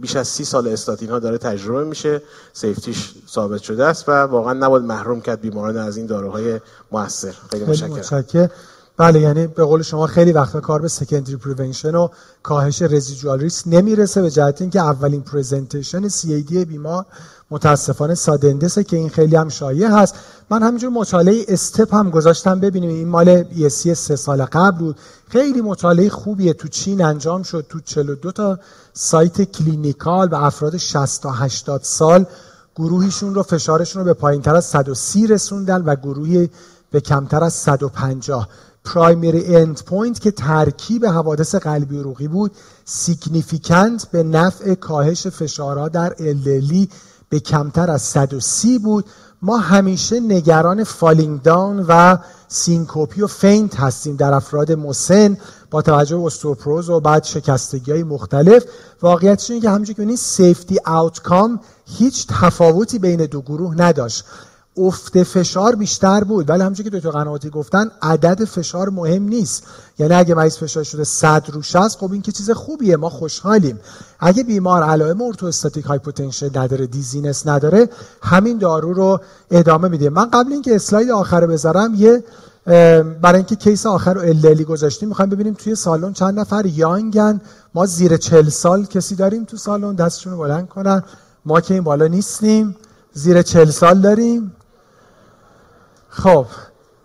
بیش از سی سال استاتین ها داره تجربه میشه safety ش ثابت شده است و واقعا نباید محروم کرد بیماران از این داروهای موثر. خیلی متشکرم. بله یعنی به قول شما خیلی وقتا کار به secondary prevention و کاهش residual risk نمی‌رسه به جهت اینکه اولین presentation CVD بیمار متاسفانه sudden death ه که این خیلی هم شایع هست. من همینجور مطالعه STEP هم گذاشتم. ببینیم این مال ESC سه سال قبل بود. خیلی مطالعه خوبیه. تو چین انجام شد. تو 42 تا site clinical و افراد 60 تا 80 سال گروهیشون رو فشارشون رو به پایین تر از 130 رسوندن و گروهی به کمتر از 150 primary end point که ترکیب حوادث قلبی عروقی بود significant به نفع کاهش فشارها در elderly به کمتر از 130 بود. ما همیشه نگران falling down و syncope و faint هستیم در افراد مسن با توجه به استئوپروز و بعد شکستگی های مختلف. واقعیتش اینه که همونجوری که ببینید safety outcome هیچ تفاوتی بین دو گروه نداشت. افت فشار بیشتر بود. ولی همونجوری که دکتر قنواتی گفتن عدد فشار مهم نیست. یعنی اگه مریض فشارش شده 100 خوش هست خب این که چیز خوبیه ما خوشحالیم. اگه بیمار علائم orthostatic hypotension نداره dizziness نداره همین دارو رو ادامه میده. من قبل اینکه اسلاید آخر رو بذارم یه برای اینکه کیس آخر رو اللی گذاشتیم می‌خوایم ببینیم توی سالن چند نفر یانگن. ما زیر چل سال کسی داریم تو سالن دستشون رو بلند کنن. ما که این بالا نیستیم زیر چل سال داریم. خب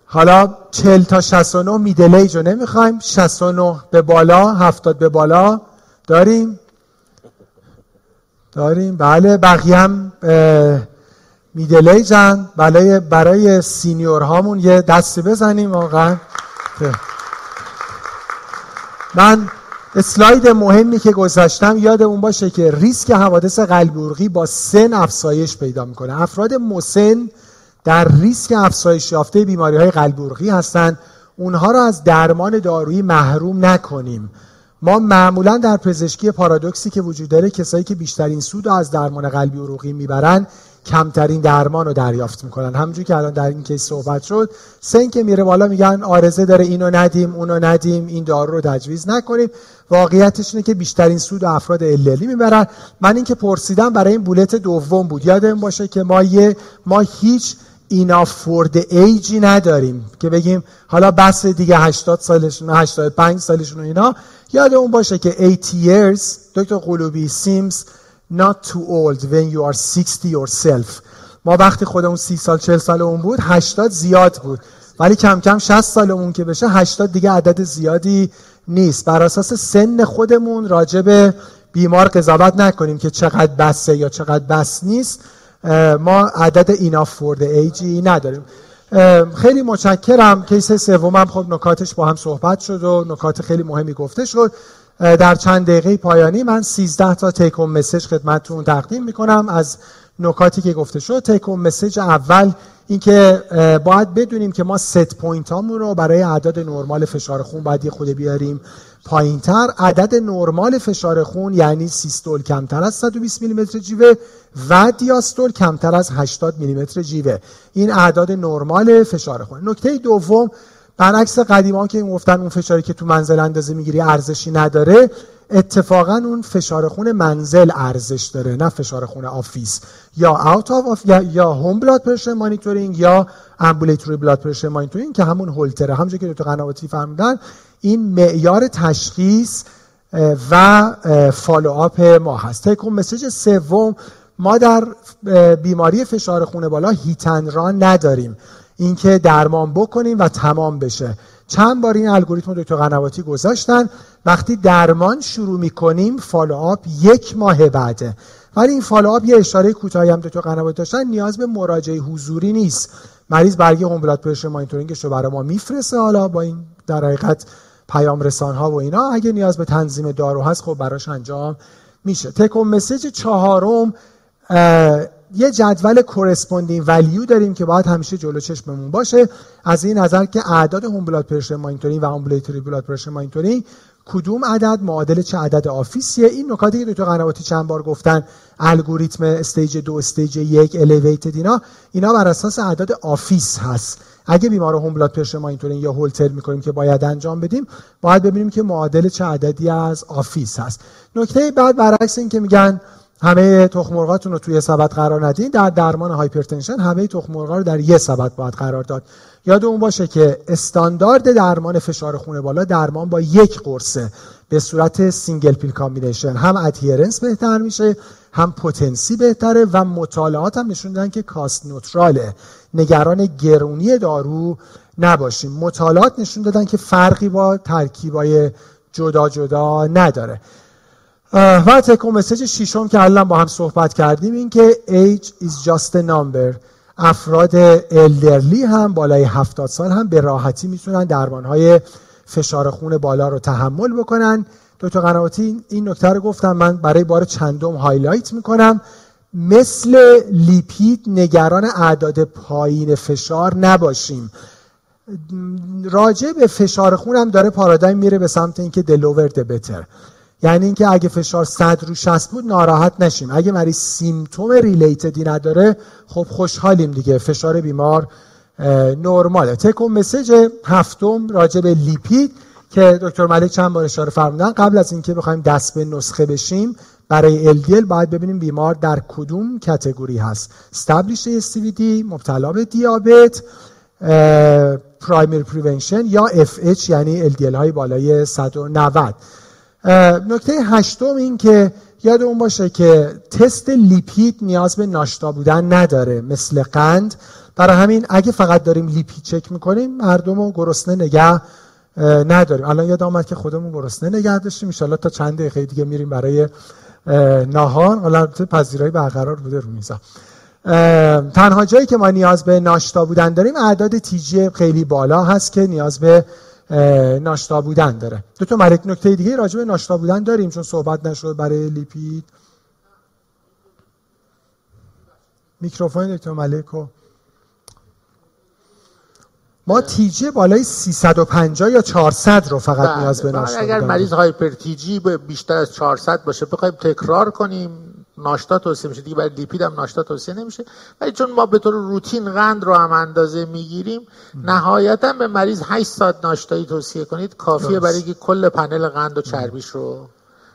حالا 40 تا 69 میدل ایج رو نمی‌خوایم. 69 به بالا 70 به بالا. داریم؟ داریم؟ بله بقیه هم میدل ایجن برای برای سینیور هامون یه دستی بزنیم واقعا. من اسلاید مهمی که گذاشتم یادمون باشه که ریسک حوادث قلب با سن افزایش پیدا می‌کنه. افراد مسن در ریسک افزایش یافته بیماری های قلب هستند. اونها را از درمان دارویی محروم نکنیم. ما معمولا در پزشکی پارادوکسی که وجود داره کسایی که بیشترین سود از درمان قلبی عروقی می‌برن کمترین درمان رو دریافت می‌کنن. همونجور که الان در این کیس صحبت شد سن که میره بالا میگن آرزه داره اینو ندیم اونو ندیم این دارو رو تجویز نکنیم. واقعیتش اینه که بیشترین سود افراد اللی می‌برن. من اینکه پرسیدم برای این بولت دوم بود. یادم باشه که ما یه ما هیچ اینا فورد ایجی نداریم که بگیم حالا بس دیگه 80 سالشون 85 سالشون اینا یاد اون باشه که 80 years دکتر قلوبی seems not too old when you are 60 yourself. ما وقتی خودمون 30 سال 40 سال اون بود 80 زیاد بود. ولی کم کم 60 سالمون که بشه 80 دیگه عدد زیادی نیست. بر اساس سن خودمون راجب بیمار قضاوت نکنیم که چقدر بسه یا چقدر بس نیست. ما عدد اینا فورد ایجی نداریم. خیلی متشکرم. کیس سومم خب نکاتش با هم صحبت شد و نکات خیلی مهمی گفته شد. در چند دقیقه پایانی من 13 تا take home message خدمتتون تقدیم می‌کنم. از نکاتی که گفته شد take home message اول اینکه باید بدونیم که ما set point هامون رو برای عدد نرمال فشار خون باید یه خرده بیاریم. پایین تر عدد نرمال فشار خون یعنی سیستول کمتر از 120 میلیمتر جیوه و دیاستول کمتر از 80 میلیمتر جیوه. این اعداد نرمال فشار خون. نکته دوم برعکس قدیما که گفتن اون فشاری که تو منزل اندازه می‌گیری ارزشی نداره اتفاقا اون فشار خون منزل ارزش داره نه فشار خون office. یا out of یا, یا home blood pressure monitoring یا ambulatory blood pressure monitoring که همون هولتره. همونجوری که دکتر قنواتی فرمودن این معیار تشخیص و follow up ما هست. take home message سوم ما در بیماری فشار خون بالا hit and run نداریم. اینکه درمان بکنیم و تمام بشه. چند بار این الگوریتم دکتر قنواتی گذاشتن. وقتی درمان شروع می‌کنیم follow up یک ماه بعده. ولی این follow up یه اشاره کوتاهی هم دکتر قنواتی داشتن نیاز به مراجعه حضوری نیست. مریض برگه home blood pressure monitoring ش رو برای ما میفرسته حالا با این در حقیقت پیام رسان ها و اینا اگه نیاز به تنظیم دارو هست خب براش انجام میشه. take home message چهارم یه جدول corresponding value داریم که باید همیشه جلو چشممون باشه. از این نظر که اعداد home blood pressure monitoring و ambulatory blood pressure monitoring کدوم عدد؟ معادل چه عدد office یه؟ این نکاتی که دکتر قنواتی چند بار گفتن الگوریتم stage دو stage یک elevated اینا. اینا بر اساس اعداد office هست. اگه بیمار home blood pressure monitoring یا هولتر می‌کنیم که باید انجام بدیم باید ببینیم که معادل چه عددی از office هست. نکته بعد برعکس این که میگن همه تخم رو توی سبد قرار ندین در درمان hypertension همه تخم رو در یه سبد باید قرار داد. یادمون باشه که استاندارد درمان فشار خون بالا درمان با یک قرصه به صورت single pill combination هم adherence بهتر میشه هم potency بهتره و مطالعات هم نشون دادن که cost neutral ه. نگران گرونی دارو نباشیم. مطالعات نشون دادن که فرقی با ترکیبای جدا جدا نداره. و take home message شیشم که الان با هم صحبت کردیم این که age is just a number. افراد elderly هم بالای 70 سال هم به راحتی می‌تونن درمانهای فشار خون بالا رو تحمل بکنن. دکتر قنواتی این نکته رو گفتم. من برای بار چندم highlight می‌کنم. مثل لیپید نگران اعداد پایین فشار نباشیم. راجع به فشار خون هم داره پارادایم میره به سمت اینکه دلوور بتر یعنی اینکه اگه فشار 100 رو 60 بود ناراحت نشیم. اگه مریض سیمتوم ریلیتدی نداره خب خوشحالیم دیگه. فشار بیمار نرماله. تکون مسیج هفتم راجع به لیپید. که دکتر ملک چند بار اشاره فرمودن. قبل از اینکه بخوایم دست به نسخه بشیم برای LDL باید ببینیم بیمار در کدوم کتگوری هست. استابلیش دی مبتلا به دیابت پرایمری پریونشن یا FH یعنی LDL های بالای 190 نکته هشتم این که یاد اون باشه که تست لیپید نیاز به ناشتا بودن نداره مثل قند. برای همین اگه فقط داریم لیپید چک می‌کنیم مردم رو گرسنه نگه نداریم. الان یاد آمد که خودمون گرسنه نگه داشتیم. ان تا چند دقیقه دیگه میریم برای ناهار حالا پذیرایی برقرار بوده رو میزا. تنها جایی که ما نیاز به ناشتا بودن داریم اعداد تیجی خیلی بالا هست که نیاز به ناشتا بودن داره. دو تا ملک نکته دیگه راجع به ناشتا بودن داریم چون صحبت نشد برای لیپید. میکروفون دکتر ملک ما تیجی بالای 350 یا 400 رو فقط بله، نیاز به ناشتا اگر مریض هایپر تیجی بیشتر از 400 باشه بخوایم تکرار کنیم. ناشتا توصیه میشه. دیگه برای لیپید هم ناشتا توصیه نمیشه. ولی چون ما به طور روتین قند رو هم اندازه می‌گیریم نهایتا به مریض 8 ساعت ناشتایی توصیه کنید. کافیه برای اینکه کل پنل قند و چربیش رو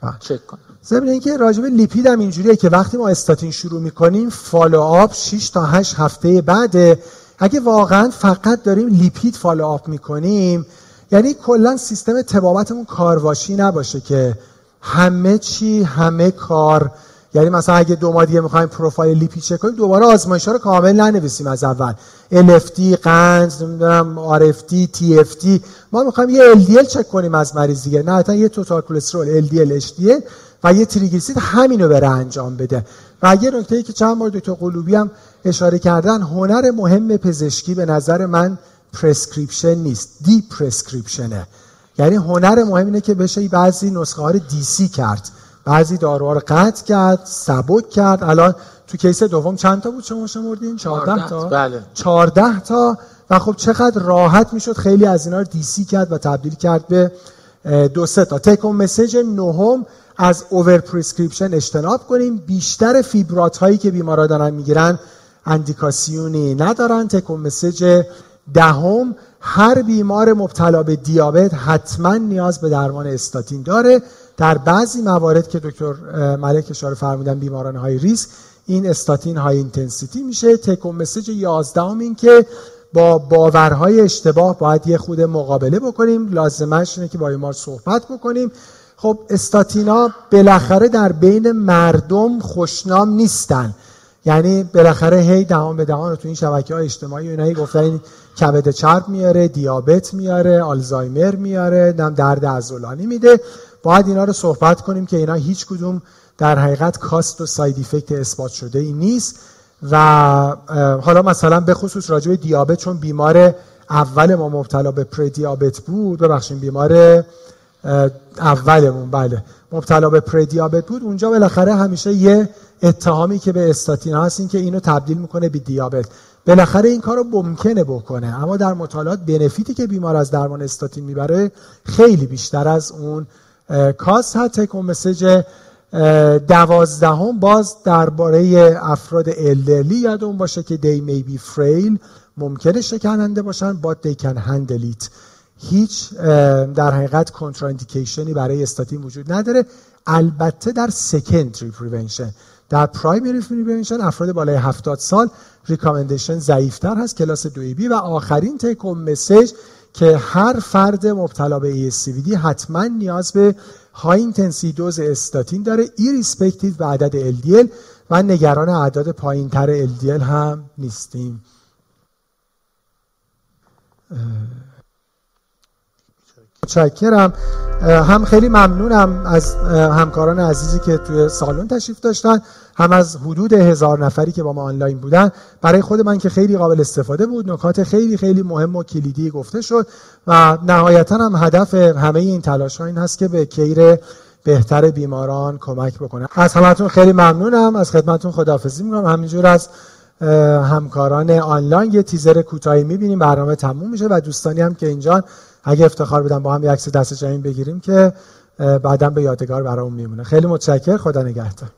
بله. چک کنیم. ضمن اینکه راجب لیپید هم اینجوریه که وقتی ما استاتین شروع می‌کنیم follow up 6 تا 8 هفته بعد اگه واقعا فقط داریم لیپید follow up می‌کنیم یعنی کلا سیستم تبابتمون کارواشی نباشه که همه چی همه کار یعنی مثلا اگه دو ماه دیگه می‌خوایم پروفایل لیپید چک کنیم دوباره آزمایش ها رو کامل ننویسیم از اول. LFT قند نمی‌دونم RFT TFT ما می‌خوایم یه LDL چک کنیم از مریض دیگه نه حتی یه توتال کلسترول LDL HDL و یه تریگلیسیرید همینو بره انجام بده. و یه نکته ای که چند بار دکتر قلوبی هم اشاره کردن هنر مهم پزشکی به نظر من prescription نیست. deprescription ه یعنی هنر مهم اینه که بشه بعضی نسخه ها رو DC کرد. بعضی داروها رو قطع کرد سبک کرد. الان تو case دوم چند تا بود شما شمردین؟ 14 تا؟ بله. 14 تا. و خب چقدر راحت می‌شد خیلی از اینا رو DC کرد و تبدیل کرد به دو سه تا. take home message نهم از over prescription اجتناب کنیم. بیشتر فیبرات هایی که بیمارا دارن می‌گیرن اندیکاسیونی ندارن. take home message دهم هر بیمار مبتلا به دیابت حتما نیاز به درمان استاتین داره. در بعضی موارد که دکتر ملک اشاره فرمودن بیماران high risk این استاتین high intensity میشه. take home message 11 این که با باورهای اشتباه باید یه خورده مقابله بکنیم. لازمش اینه که با بیمار صحبت بکنیم. خب استاتینا بالاخره در بین مردم خوشنام نیستن. یعنی بالاخره هی دهان به دهان تو این شبکه های اجتماعی اینایی گفتن این کبد چرب میاره دیابت میاره آلزایمر میاره نم درد عضلانی میده. باید اینا رو صحبت کنیم که اینا هیچ کدوم در حقیقت کاست و ساید افکت اثبات شده ای نیست. و حالا مثلا به خصوص راجع دیابت چون بیمار اول ما مبتلا به پری دیابت بود ببخشید بیمار اولمون بله. مبتلا به پردیابت بود. اونجا بالاخره همیشه یه اتهامی که به استاتین هست این که اینو تبدیل می‌کنه به دیابت. بالاخره این کار رو ممکنه بکنه اما در مطالعات بنفیتی که بیمار از درمان استاتین می‌بره خیلی بیشتر از اون کاس هست. تکون مسیج دوازدهم باز درباره افراد الدرلی یادمون باشه که دی می بی فریل ممکنه شکننده باشن با دی کن هندلیت هیچ در حقیقت contraindication ی برای استاتین وجود نداره. البته در secondary prevention در primary prevention افراد بالای 70 سال recommendation ضعیفتر هست کلاس 2 B. و آخرین take home message که هر فرد مبتلا به ASCVD حتما نیاز به high intensity دوز استاتین داره irrespective به عدد LDL و نگران اعداد پایینتر LDL هم نیستیم. متشکرم. هم خیلی ممنونم از همکاران عزیزی که توی سالن تشریف داشتن هم از حدود هزار نفری که با ما آنلاین بودن. برای خود من که خیلی قابل استفاده بود نکات خیلی خیلی مهم و کلیدی گفته شد و نهایتا هم هدف همه این تلاش ها این هست که به کیر بهتر بیماران کمک بکنه. از همتون خیلی ممنونم. از خدمتون خداحافظی می‌کنم. همینجور از همکاران آنلاین یه تیزر کوتاهی می‌بینیم. برنامه تموم میشه و دوستانی هم که اینجا اگه افتخار بدم با هم یک عکس دست جمعی بگیریم که بعدا به یادگار برامون میمونه. خیلی متشکر. خدا نگهدار.